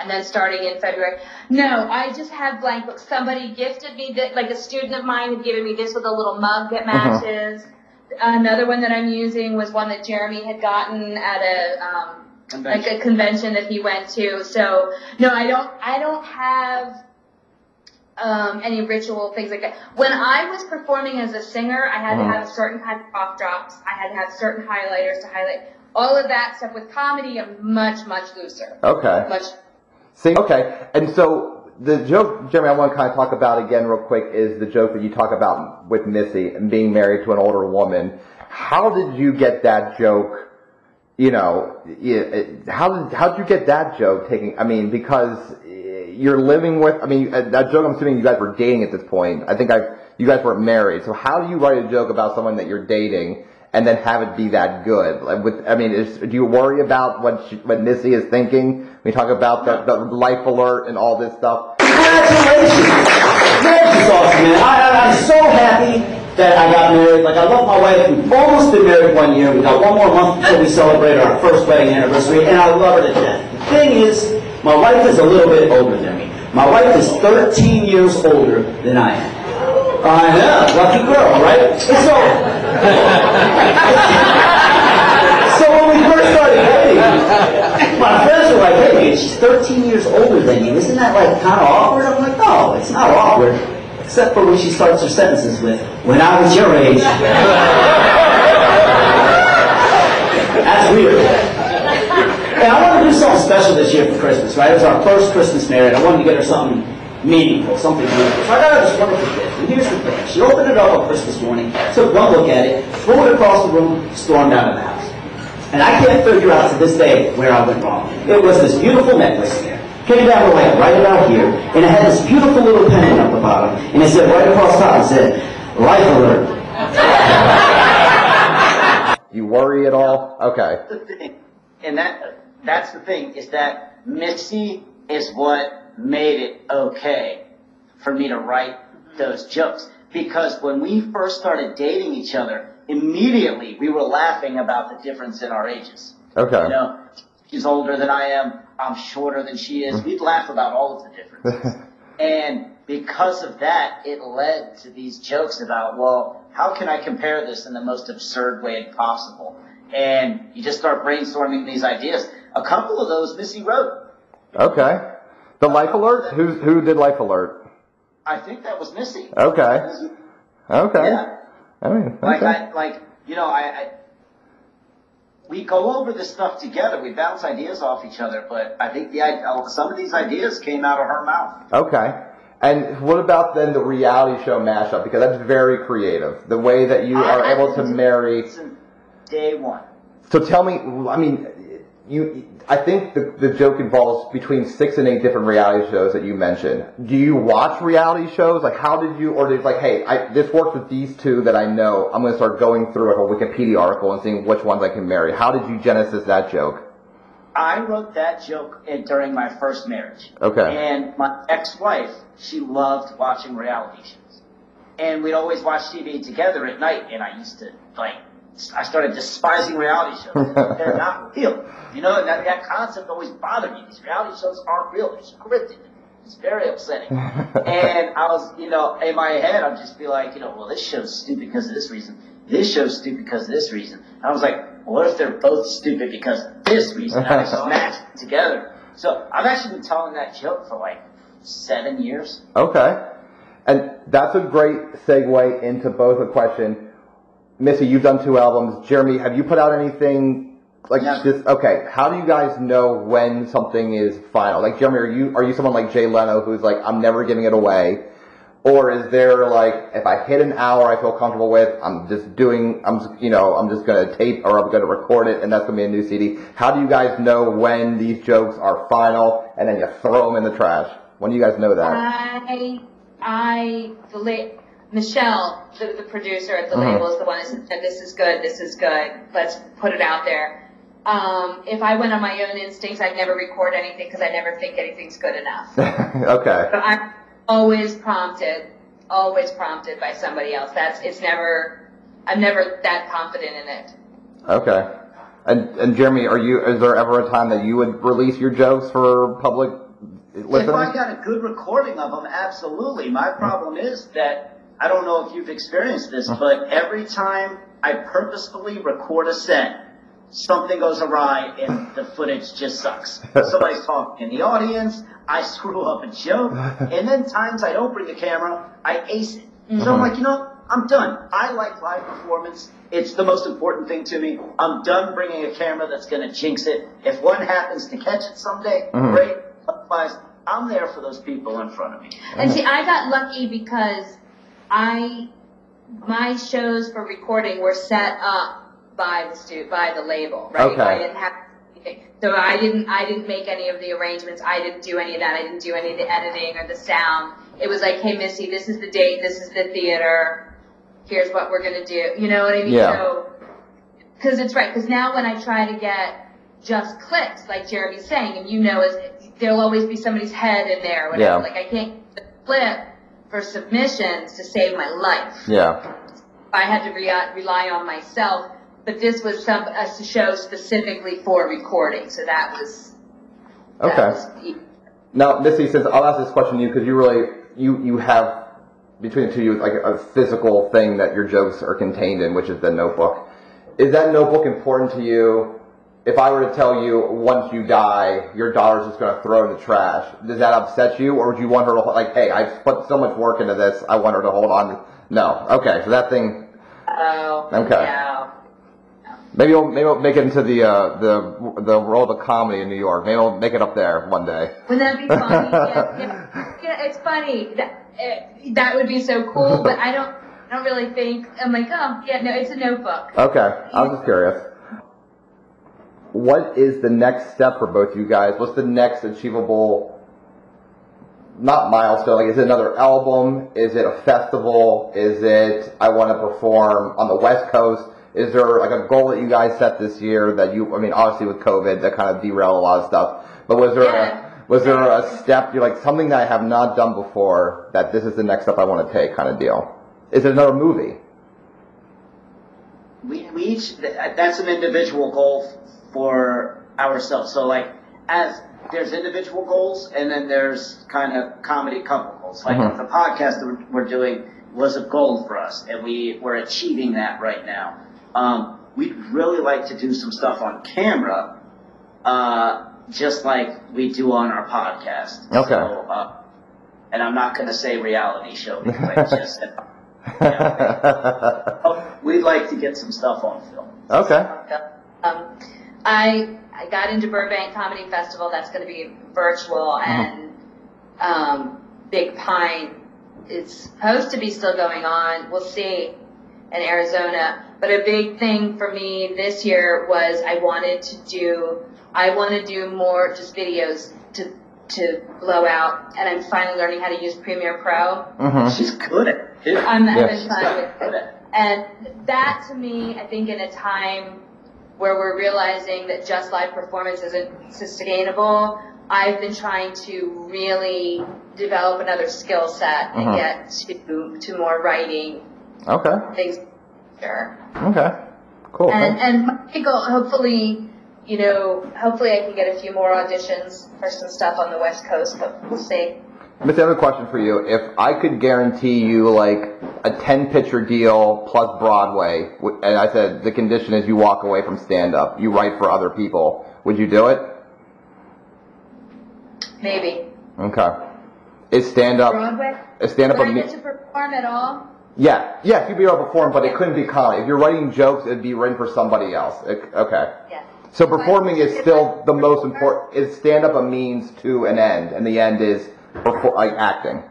and then starting in February. No, I just have blank books. Somebody gifted me that, like a student of mine had given me this with a little mug that Uh-huh. matches. Another one that I'm using was one that Jeremy had gotten at a um, like a convention that he went to. So no, I don't. I don't have um, any ritual things like that. When I was performing as a singer, I had to Uh-huh. have certain kind of cough drops. I had to have certain highlighters to highlight. All of that stuff with comedy, I'm much much looser. Okay. Much. See, okay, and so the joke, Jeremy, I want to kind of talk about again real quick is the joke that you talk about with Missy and being married to an older woman. How did you get that joke? You know, yeah, how did how did you get that joke taking? I mean, because you're living with. I mean, uh, that joke. I'm assuming you guys were dating at this point. I think I you guys weren't married. So how do you write a joke about someone that you're dating? And then have it be that good. Like with, I mean, is, do you worry about what she, what Missy is thinking? We talk about the, the life alert and all this stuff. Congratulations! Man. I- I'm so happy that I got married. Like, I love my wife. We've almost been married one year. We got one more month until we celebrate our first wedding anniversary, and I love her to death. The thing is, my wife is a little bit older than me. My wife is 13 years older than I am. I know, lucky girl, right? So, [laughs] so when we first started dating, my friends were like, hey, she's 13 years older than you. Isn't that like kind of awkward? I'm like, no, it's not awkward. Except for when she starts her sentences with, when I was your age. That's weird. And I wanted to do something special this year for Christmas, right? It was our first Christmas married. I wanted to get her something meaningful, something beautiful. So I got her this wonderful gift. And here's the thing. She opened it up on Christmas morning, took one look at it, threw it across the room, stormed out of the house. And I can't figure out to this day where I went wrong. It was this beautiful necklace here. Came down the leg right about here, and it had this beautiful little pennant at the bottom, and it said right across top, it said, Life Alert. [laughs] You worry at all? Okay. the thing, and that that's the thing is that Missy is what made it okay for me to write those jokes because when we first started dating each other, immediately we were laughing about the difference in our ages. Okay. You know, she's older than I am. I'm shorter than she is. Mm-hmm. We'd laugh about all of the differences. [laughs] And because of that, it led to these jokes about, well, how can I compare this in the most absurd way possible? And you just start brainstorming these ideas. A couple of those Missy wrote. Okay. The life alert? Who who did life alert? I think that was Missy. Okay. Okay. Yeah. I mean, Like, okay. I, like, you know, I, I, we go over this stuff together. We bounce ideas off each other, but I think the, uh, some of these ideas came out of her mouth. Okay. And what about then the reality show mashup? Because that's very creative. The way that you are I able to marry. Day one. So tell me, I mean, you. I think the the joke involves between six and eight different reality shows that you mentioned. Do you watch reality shows? Like, how did you, or did like, hey, I, this works with these two that I know. I'm going to start going through like a Wikipedia article and seeing which ones I can marry. How did you genesis that joke? I wrote that joke in- during my first marriage. Okay. And my ex-wife, she loved watching reality shows. And we'd always watch TV together at night, and I used to, like, I started despising reality shows. [laughs] They're not real. You know, that, that concept always bothered me. These reality shows aren't real. They're scripted. It's very upsetting. [laughs] and I was, you know, in my head, I'd just be like, you know, well, this show's stupid because of this reason. This show's stupid because of this reason. And I was like, what if they're both stupid because of this reason? And I smashed [laughs] it together. So I've actually been telling that joke for like seven years. Okay. And that's a great segue into both a question. Missy, you've done two albums. Jeremy, have you put out anything like No. this? Okay. How do you guys know when something is final? Like Jeremy, are you are you someone like Jay Leno who's like, I'm never giving it away? Or is there like, if I hit an hour I feel comfortable with, I'm just doing, I'm, just- you know, I'm just gonna tape or I'm gonna record it and that's gonna be a new CD. How do you guys know when these jokes are final and then you throw them in the trash? When do you guys know that? I, I, la- Michelle, the, the producer at the Mhm. label, is the one that said, "This is good. This is good. Let's put it out there." Um, if I went on my own instincts, I'd never record anything because I never think anything's good enough. [laughs] okay. But I'm always prompted, always prompted by somebody else. That's it's never. I'm never that confident in it. Okay. And and Jeremy, are you? Is there ever a time that you would release your jokes for public If I got a good recording of them, absolutely. My problem is that I don't know if you've experienced this, but every time I purposefully record a set, something goes awry and the footage just sucks. [laughs] Somebody's talking in the audience, I screw up a joke, [laughs] and then times I don't bring a camera, I ace it. So I'm like, you know, I'm done. I like live performance. It's the most important thing to me. I'm done bringing a camera that's going to jinx it. If one happens to catch it someday, Mhm. great. Otherwise, I'm there for those people in front of me. And see, I got lucky because I, my shows for recording were set up by the stu- by the label, right? Okay. I didn't have anything. So I didn't, I didn't make any of the arrangements. I didn't do any of that. I didn't do any of the editing or the sound. It was like, hey, Missy, this is the date. This is the theater. Here's what we're gonna do. You know what I mean? Yeah. So, because it's right. Because now when I try to get just clicks, like Jeremy's saying, and you know, is there'll always be somebody's head in there. Whatever. Yeah. Like I can't clip for submissions to save my life. Yeah. I had to re- rely on myself. But this was some a show specifically for recording, so that was that Okay. was Now, Missy, since I'll ask this question to you because you really you you have between the two of you like a physical thing that your jokes are contained in, which is the notebook. Is that notebook important to you? If I were to tell you once you die, your daughter's just going to throw in the trash, does that upset you, or would you want her to like, hey, I've put so much work into this, I want her to hold on? No. Okay, so that thing oh Okay. no. maybe we'll maybe we'll make it into the uh, the the world of comedy in New York. Maybe we'll make it up there one day. Wouldn't that be funny? [laughs] yeah, yeah, yeah, it's funny. That, eh, that would be so cool, but I don't. I don't really think. I'm like, oh yeah, no, it's a notebook. Okay, I was just curious. What is the next step for both you guys? What's the next achievable, not milestone? Like, is it another album? Is it a festival? Is it I want to perform on the West Coast? Is there like a goal that you guys set this year that you? I mean, obviously with COVID, that kind of derailed a lot of stuff. But was there Yeah. a was there a step you're like something that I have not done before that this is the next step I want to take kind of deal? Is it another movie? we, we each that's an individual goal for ourselves so like as there's individual goals and then there's kind of comedy couple goals like Mhm. the podcast that we're, we're doing was a goal for us and we we're achieving that right now um, we'd really like to do some stuff on camera uh, just like we do on our podcast Okay. so, uh, and i'm not going to say reality show because i just said [laughs] oh, we'd like to get some stuff on film okay. Um, I I got into Burbank Comedy Festival. That's going to be virtual, and um, Big Pine is supposed to be still going on. We'll see in Arizona. But a big thing for me this year was I wanted to do I want to do more just videos to to blow out, and I'm finally learning how to use Premiere Pro. hmm She's good at it. I'm Yes. having fun with it. And that to me, I think in a time where we're realizing that just live performance isn't sustainable, I've been trying to really develop another skill set and Mhm. get to to more writing Okay. things. Sure. Okay. Cool. And thanks. and Michael, hopefully, you know, hopefully I can get a few more auditions for some stuff on the West Coast, but we'll see. Missy, I have a question for you. If I could guarantee you like a 10 picture deal plus Broadway, and I said the condition is you walk away from stand up, you write for other people, would you do it? Maybe. Okay. Is stand up, Broadway? is stand up a I get to perform at all? Yeah, yes, you'd be able to perform, but it couldn't be comedy. If you're writing jokes, it'd be written for somebody else. It- okay. Yeah. So performing is still the most important. Is stand up a means to an end, and the end is perfor- like acting?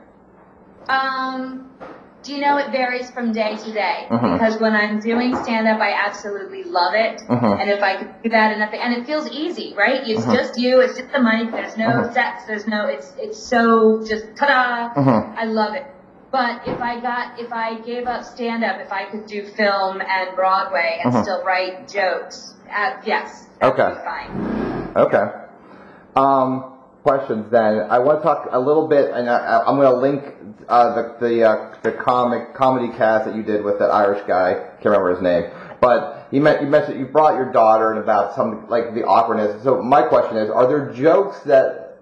Um, do you know it varies from day to day? Mhm. Because when I'm doing stand up, I absolutely love it. Mhm. And if I could do that and nothing, and it feels easy, right? It's Mhm. just you, it's just the mic, there's no Mhm. sets, there's no, it's, it's so just ta-da. Mhm. I love it. But if I got, if I gave up stand up, if I could do film and Broadway and Mhm. still write jokes, uh, yes, Okay. fine. Okay. Um, questions then. I want to talk a little bit, and I, I'm going to link uh, the the uh, the comic comedy cast that you did with that Irish guy. Can't remember his name, but you, met, you mentioned you brought your daughter and about some like the awkwardness. So my question is: Are there jokes that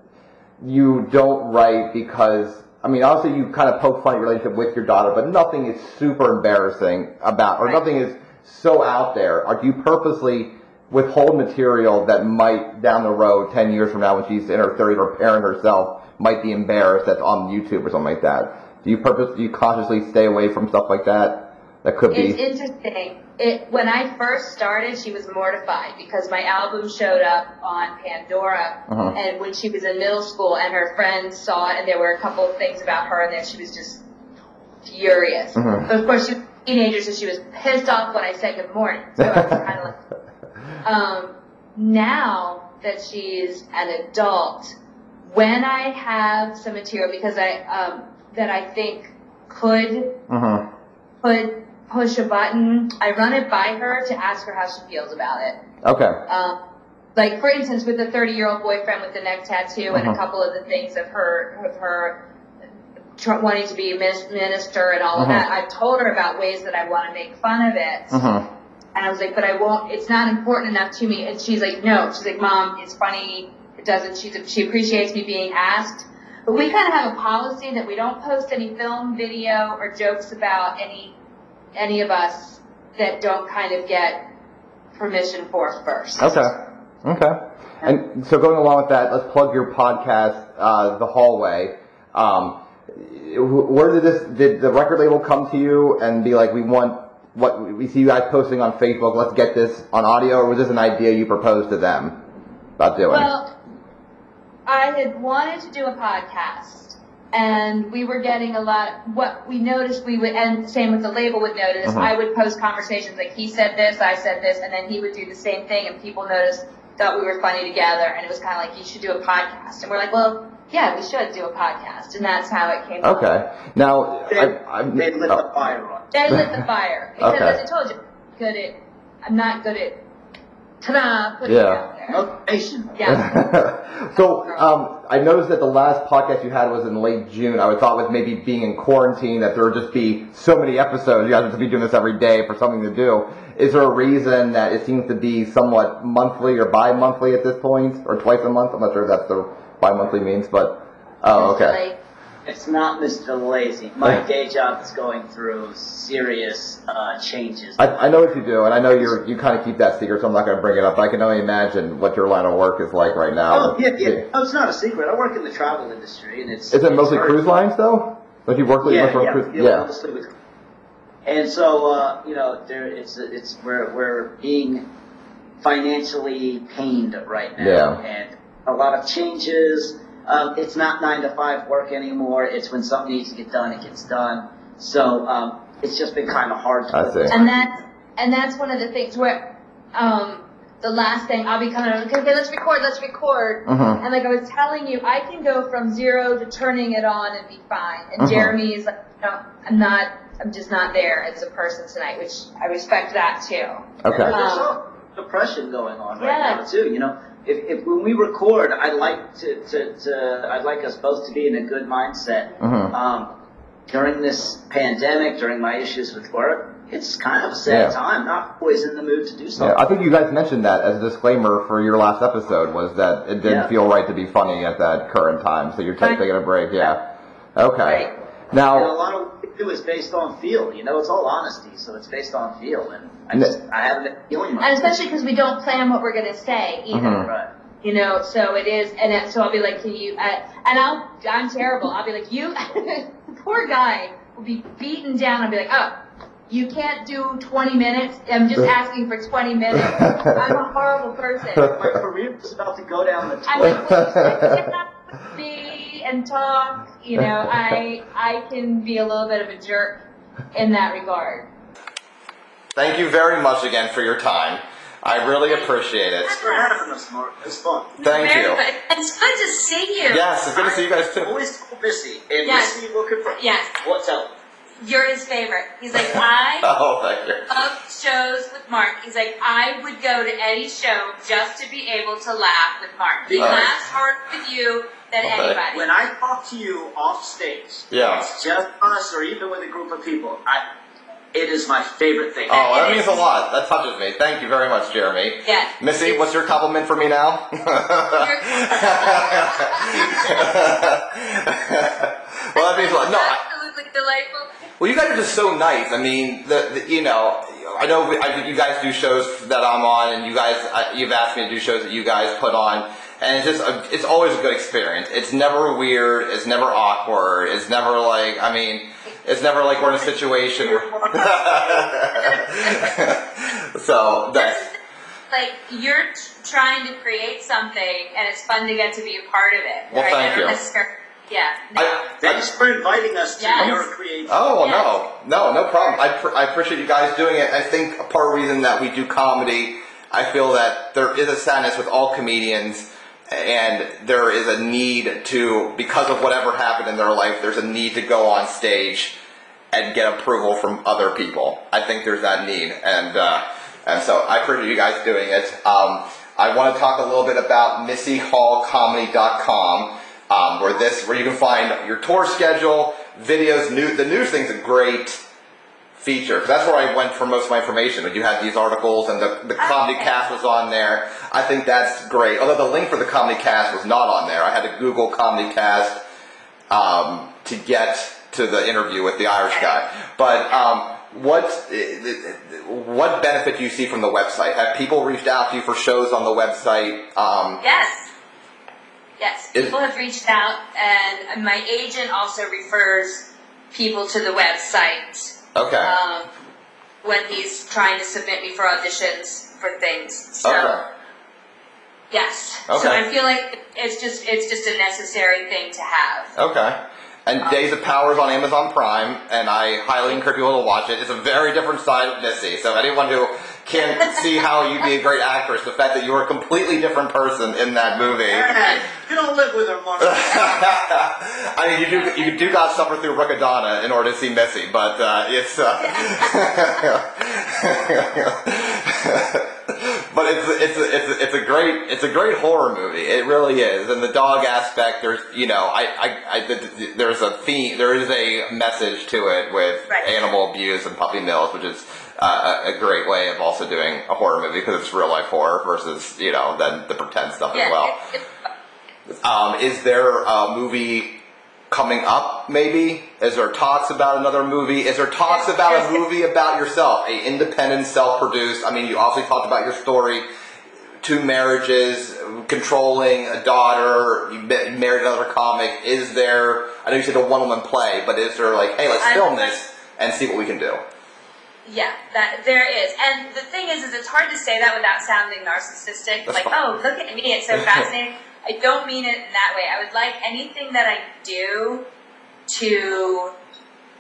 you don't write because? I mean, obviously you kind of poke fun at your relationship with your daughter, but nothing is super embarrassing about, or nothing is so out there. Or do you purposely withhold material that might down the road, ten years from now, when she's in her 30s, or parent herself might be embarrassed that's on YouTube or something like that? Do you purpose, do you consciously stay away from stuff like that? That could be. It's interesting. It when I first started, she was mortified because my album showed up on Pandora, Uh-huh. and when she was in middle school, and her friends saw it, and there were a couple of things about her, and then she was just furious. Mhm. But of course, she was a teenager, so she was pissed off when I said good morning. So I was kind of like, um, now that she's an adult, when I have some material, because I um, that I think could Mhm. put push a button. I run it by her to ask her how she feels about it. Okay. Um, like for instance, with the 30 year old boyfriend with the neck tattoo and a Mhm. couple of the things of her of her tr- wanting to be a minister and all of Mhm. that. I've told her about ways that I want to make fun of it. And I was like, but I won't, it's not important enough to me. And she's like, no. She's like, mom, it's funny. It doesn't, she's, she appreciates me being asked. But we kind of have a policy that we don't post any film, video, or jokes about any, any of us that don't kind of get permission for first. Okay. Okay. And so going along with that, let's plug your podcast, uh, The Hallway. Um, where did this, did the record label come to you and be like, we want what, we see you guys posting on Facebook, let's get this on audio, or was this an idea you proposed to them about doing? Well, I had wanted to do a podcast, and we were getting a lot. What we noticed, we would, and same with the label would notice. Uh-huh. I would post conversations like he said this, I said this, and then he would do the same thing, and people noticed thought we were funny together, and it was kind of like you should do a podcast, and we're like, well, yeah, we should do a podcast, and that's how it came. up. okay. Now, They, I, I, they lit oh. the fire on. They lit the fire. [laughs] because, Okay. as I told you, good at. I'm not good at. Ta-da! Putting Yeah. it out there. Motivation. Yeah. [laughs] so um, I noticed that the last podcast you had was in late June. I would thought with maybe being in quarantine that there would just be so many episodes. You guys would just be doing this every day for something to do. Is there a reason that it seems to be somewhat monthly or bi-monthly at this point, or twice a month? I'm not sure if that's the bi-monthly means, but oh, It's okay. like- It's not Mr. Lazy. My day job is going through serious uh, changes. I, I know what you do, and I know you're you kind of keep that secret, so I'm not going to bring it up. But I can only imagine what your line of work is like right now. Oh yeah, yeah. No, it's not a secret. I work in the travel industry, and it's Is it it's mostly very- cruise lines though? Like you work with Yeah, you work yeah, cruise? yeah, Yeah. mostly with- And so, uh, you know, there it's it's we're we're being financially pained right now, Yeah. and a lot of changes. Um, it's not nine to five work anymore. It's when something needs to get done, it gets done. So um, it's just been kind of hard. To I see. And that's and that's one of the things where um the last thing I'll be kind of okay, okay let's record, let's record. Mhm. And like I was telling you, I can go from zero to turning it on and be fine. And Mhm. Jeremy is like, no, I'm not, I'm just not there as a person tonight, which I respect that too. Okay. And there's Um, some depression going on right Yeah. now too. You know, if, if when we record, I'd like to, to, to I'd like us both to be in a good mindset. Mhm. Um, during this pandemic, during my issues with work, it's kind of a sad Yeah. time. Not always in the mood to do something. Yeah. I think you guys mentioned that as a disclaimer for your last episode was that it didn't Yeah. feel right to be funny at that current time, so you're Right. taking a break. Yeah. Okay. Right. Now, lot of what we do is based on feel. You know, it's all honesty, so it's based on feel. And I just, I haven't been feeling much. And especially because we don't plan what we're gonna say either. Mhm. Right. You know, so it is, and it, so I'll be like, can you? Uh, and I'll, I'm terrible. I'll be like, you, [laughs] poor guy will be beaten down. I'll be like, oh, you can't do 20 minutes. I'm just [laughs] asking for 20 minutes. I'm a horrible person. My career is about to go down the I'm like, well, sit down with me and talk. You know, [laughs] I, I can be a little bit of a jerk in that regard. thank you very much again for your time. I really appreciate it. Thanks for having us, Marc. It's fun. Thank Very you. good. It's good to see you. Yes, it's good to see you guys too. always told Missy, and Yes. Missy looking for Yes. What's up? You're his favorite. He's like, [laughs] I Oh, thank you. love shows with Marc. He's like, I would go to any show just to be able to laugh with Marc. He Nice. laughs harder with you than Okay. anybody. When I talk to you off stage, Yeah. it's just us or even with a group of people, I, it is my favorite thing. Oh, that It means is. a lot. That touches me. Thank you very much, Jeremy. Yeah. Missy, what's your compliment for me now? [laughs] well, that means a lot. No, I, Absolutely delightful. well, you guys are just so nice. I mean, the, the you know, I know we, I, you guys do shows that I'm on, and you guys, I, you've asked me to do shows that you guys put on, and it's just, a, it's always a good experience. It's never weird. It's never awkward. It's never like, I mean, it's never like we're in a situation where. [laughs] so that's Like you're t- trying to create something, and it's fun to get to be a part of it. Well, right? thank you. necessarily- Yeah. no. I, Thanks for inviting us to Yes. your creation. Oh Yes. no, no, no problem. I, pr- I appreciate you guys doing it. I think a part of the reason that we do comedy, I feel that there is a sadness with all comedians, and there is a need to, because of whatever happened in their life, there's a need to go on stage and get approval from other people. I think there's that need, and uh, and so I appreciate you guys doing it. Um, I want to talk a little bit about MissyHallComedy.com, um, where this where you can find your tour schedule, videos. New the news thing's great feature that's where I went for most of my information. When you had these articles and the, the comedy cast was on there, I think that's great. Although the link for the comedy cast was not on there, I had to Google comedy cast um, to get to the interview with the Irish guy. But um, what what benefit do you see from the website? Have people reached out to you for shows on the website? Um, Yes. Yes. People have reached out, and my agent also refers people to the website okay. um, when he's trying to submit me for auditions for things. So okay. yes. Okay. So I feel like it's just it's just a necessary thing to have. Okay. And Days of Power is on Amazon Prime, and I highly encourage people to watch it. It's a very different side of Missy. So anyone who can see how you'd be a great actress, the fact that you were a completely different person in that movie. You don't live with her, Marc. [laughs] I mean, you do you do got to suffer through Riccadonna in order to see Missy, but uh, it's. Uh, [laughs] but it's it's a, it's it's a great it's a great horror movie. It really is, and the dog aspect. There's you know I I, I the, the- there's a theme. There is a message to it with Right. animal abuse and puppy mills, which is. Uh, a a great way of also doing a horror movie because it's real life horror versus you know then the pretend stuff Yeah. as well. Um, is there a movie coming up? Maybe is there talks about another movie? Is there talks about a movie about yourself, a independent, self-produced? I mean, you obviously talked about your story, two marriages, controlling a daughter, you married another comic. Is there? I know you said a one-woman play, but is there like, hey, let's film this and see what we can do? Yeah, that there is, and the thing is, is it's hard to say that without sounding narcissistic. That's like, fine. oh, look at me, it's so [laughs] fascinating. I don't mean it in that way. I would like anything that I do to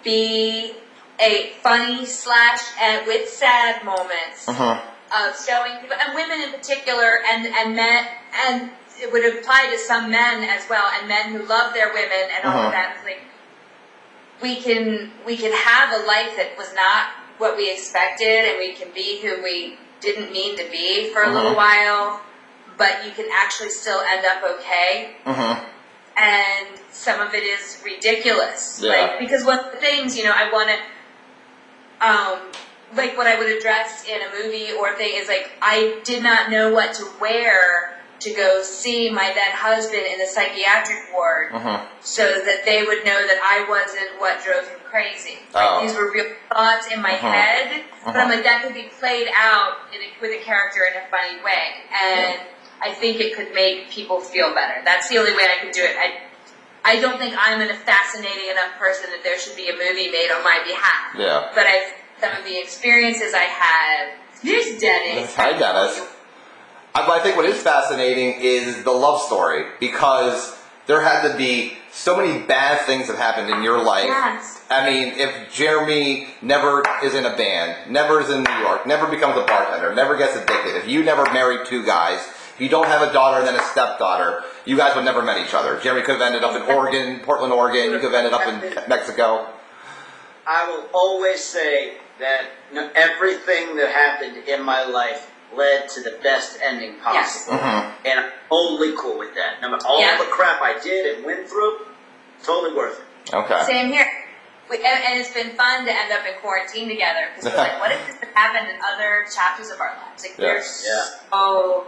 be a funny slash and with sad moments Uh-huh. of showing people and women in particular, and and men, and it would apply to some men as well, and men who love their women and all Uh-huh. of that. It's like we can we can have a life that was not what we expected and we can be who we didn't mean to be for a little Uh-huh. while but you can actually still end up okay Uh-huh. and some of it is ridiculous Yeah. like because one of the things you know i want to um like what I would address in a movie or thing is like I did not know what to wear to go see my then husband in the psychiatric ward Mhm. so that they would know that I wasn't what drove him crazy. Like Oh. these were real thoughts in my Uh-huh. head, but I'm Uh-huh. like that could be played out in a, with a character in a funny way, and I think it could make people feel better. That's the only way I could do it. I, I don't think I'm in a fascinating enough person that there should be a movie made on my behalf. Yeah. But I, some of the experiences I had. Here's Dennis. Hi, Dennis. I, but I think what is fascinating is the love story because there had to be so many bad things that happened in your life. Yes. I mean, if Jeremy never is in a band, never is in New York, never becomes a bartender, never gets addicted, if you never married two guys, if you don't have a daughter and then a stepdaughter, you guys would never met each other. Jeremy could have ended up in Oregon, Portland, Oregon. You could have ended up in Mexico. I will always say that everything that happened in my life led to the best ending Yes. possible. Mhm. And I'm totally cool with that. No matter all Yeah. the crap I did and went through, totally worth it. Okay. Same here. We, and, and it's been fun to end up in quarantine together because we're like, what if this had happened in other chapters of our lives? Like, we're Yeah. so,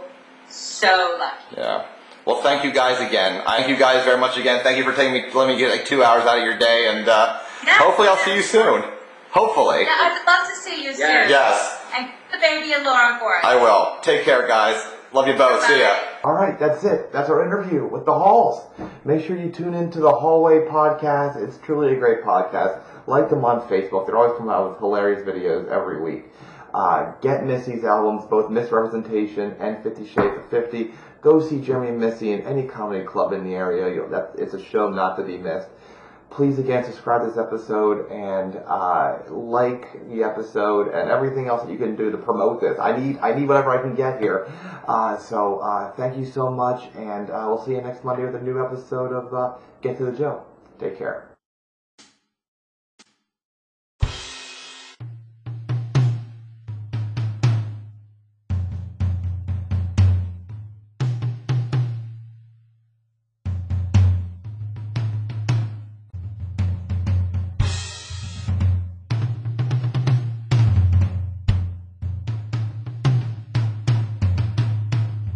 so lucky. Yeah. Well, thank you guys again. Thank you guys very much again. Thank you for taking me, letting me get like two hours out of your day, and uh, Yeah. hopefully I'll see you soon. Hopefully. Yeah, I'd love to see you soon. Yeah. Yes, And keep the baby and Laura for us. I will. Take care, guys. Love you both. See ya. All right, that's it. That's our interview with the Halls. Make sure you tune into the Hallway podcast. It's truly a great podcast. Like them on Facebook. They're always coming out with hilarious videos every week. Uh, get Missy's albums, both Misrepresentation and Fifty Shades of Fifty. Go see Jeremy and Missy in any comedy club in the area. You know, that, it's a show not to be missed. Please again subscribe to this episode and uh, like the episode and everything else that you can do to promote this. I need I need whatever I can get here. Uh, so uh, thank you so much, and uh, we'll see you next Monday with a new episode of uh, Get to the Joe. Take care.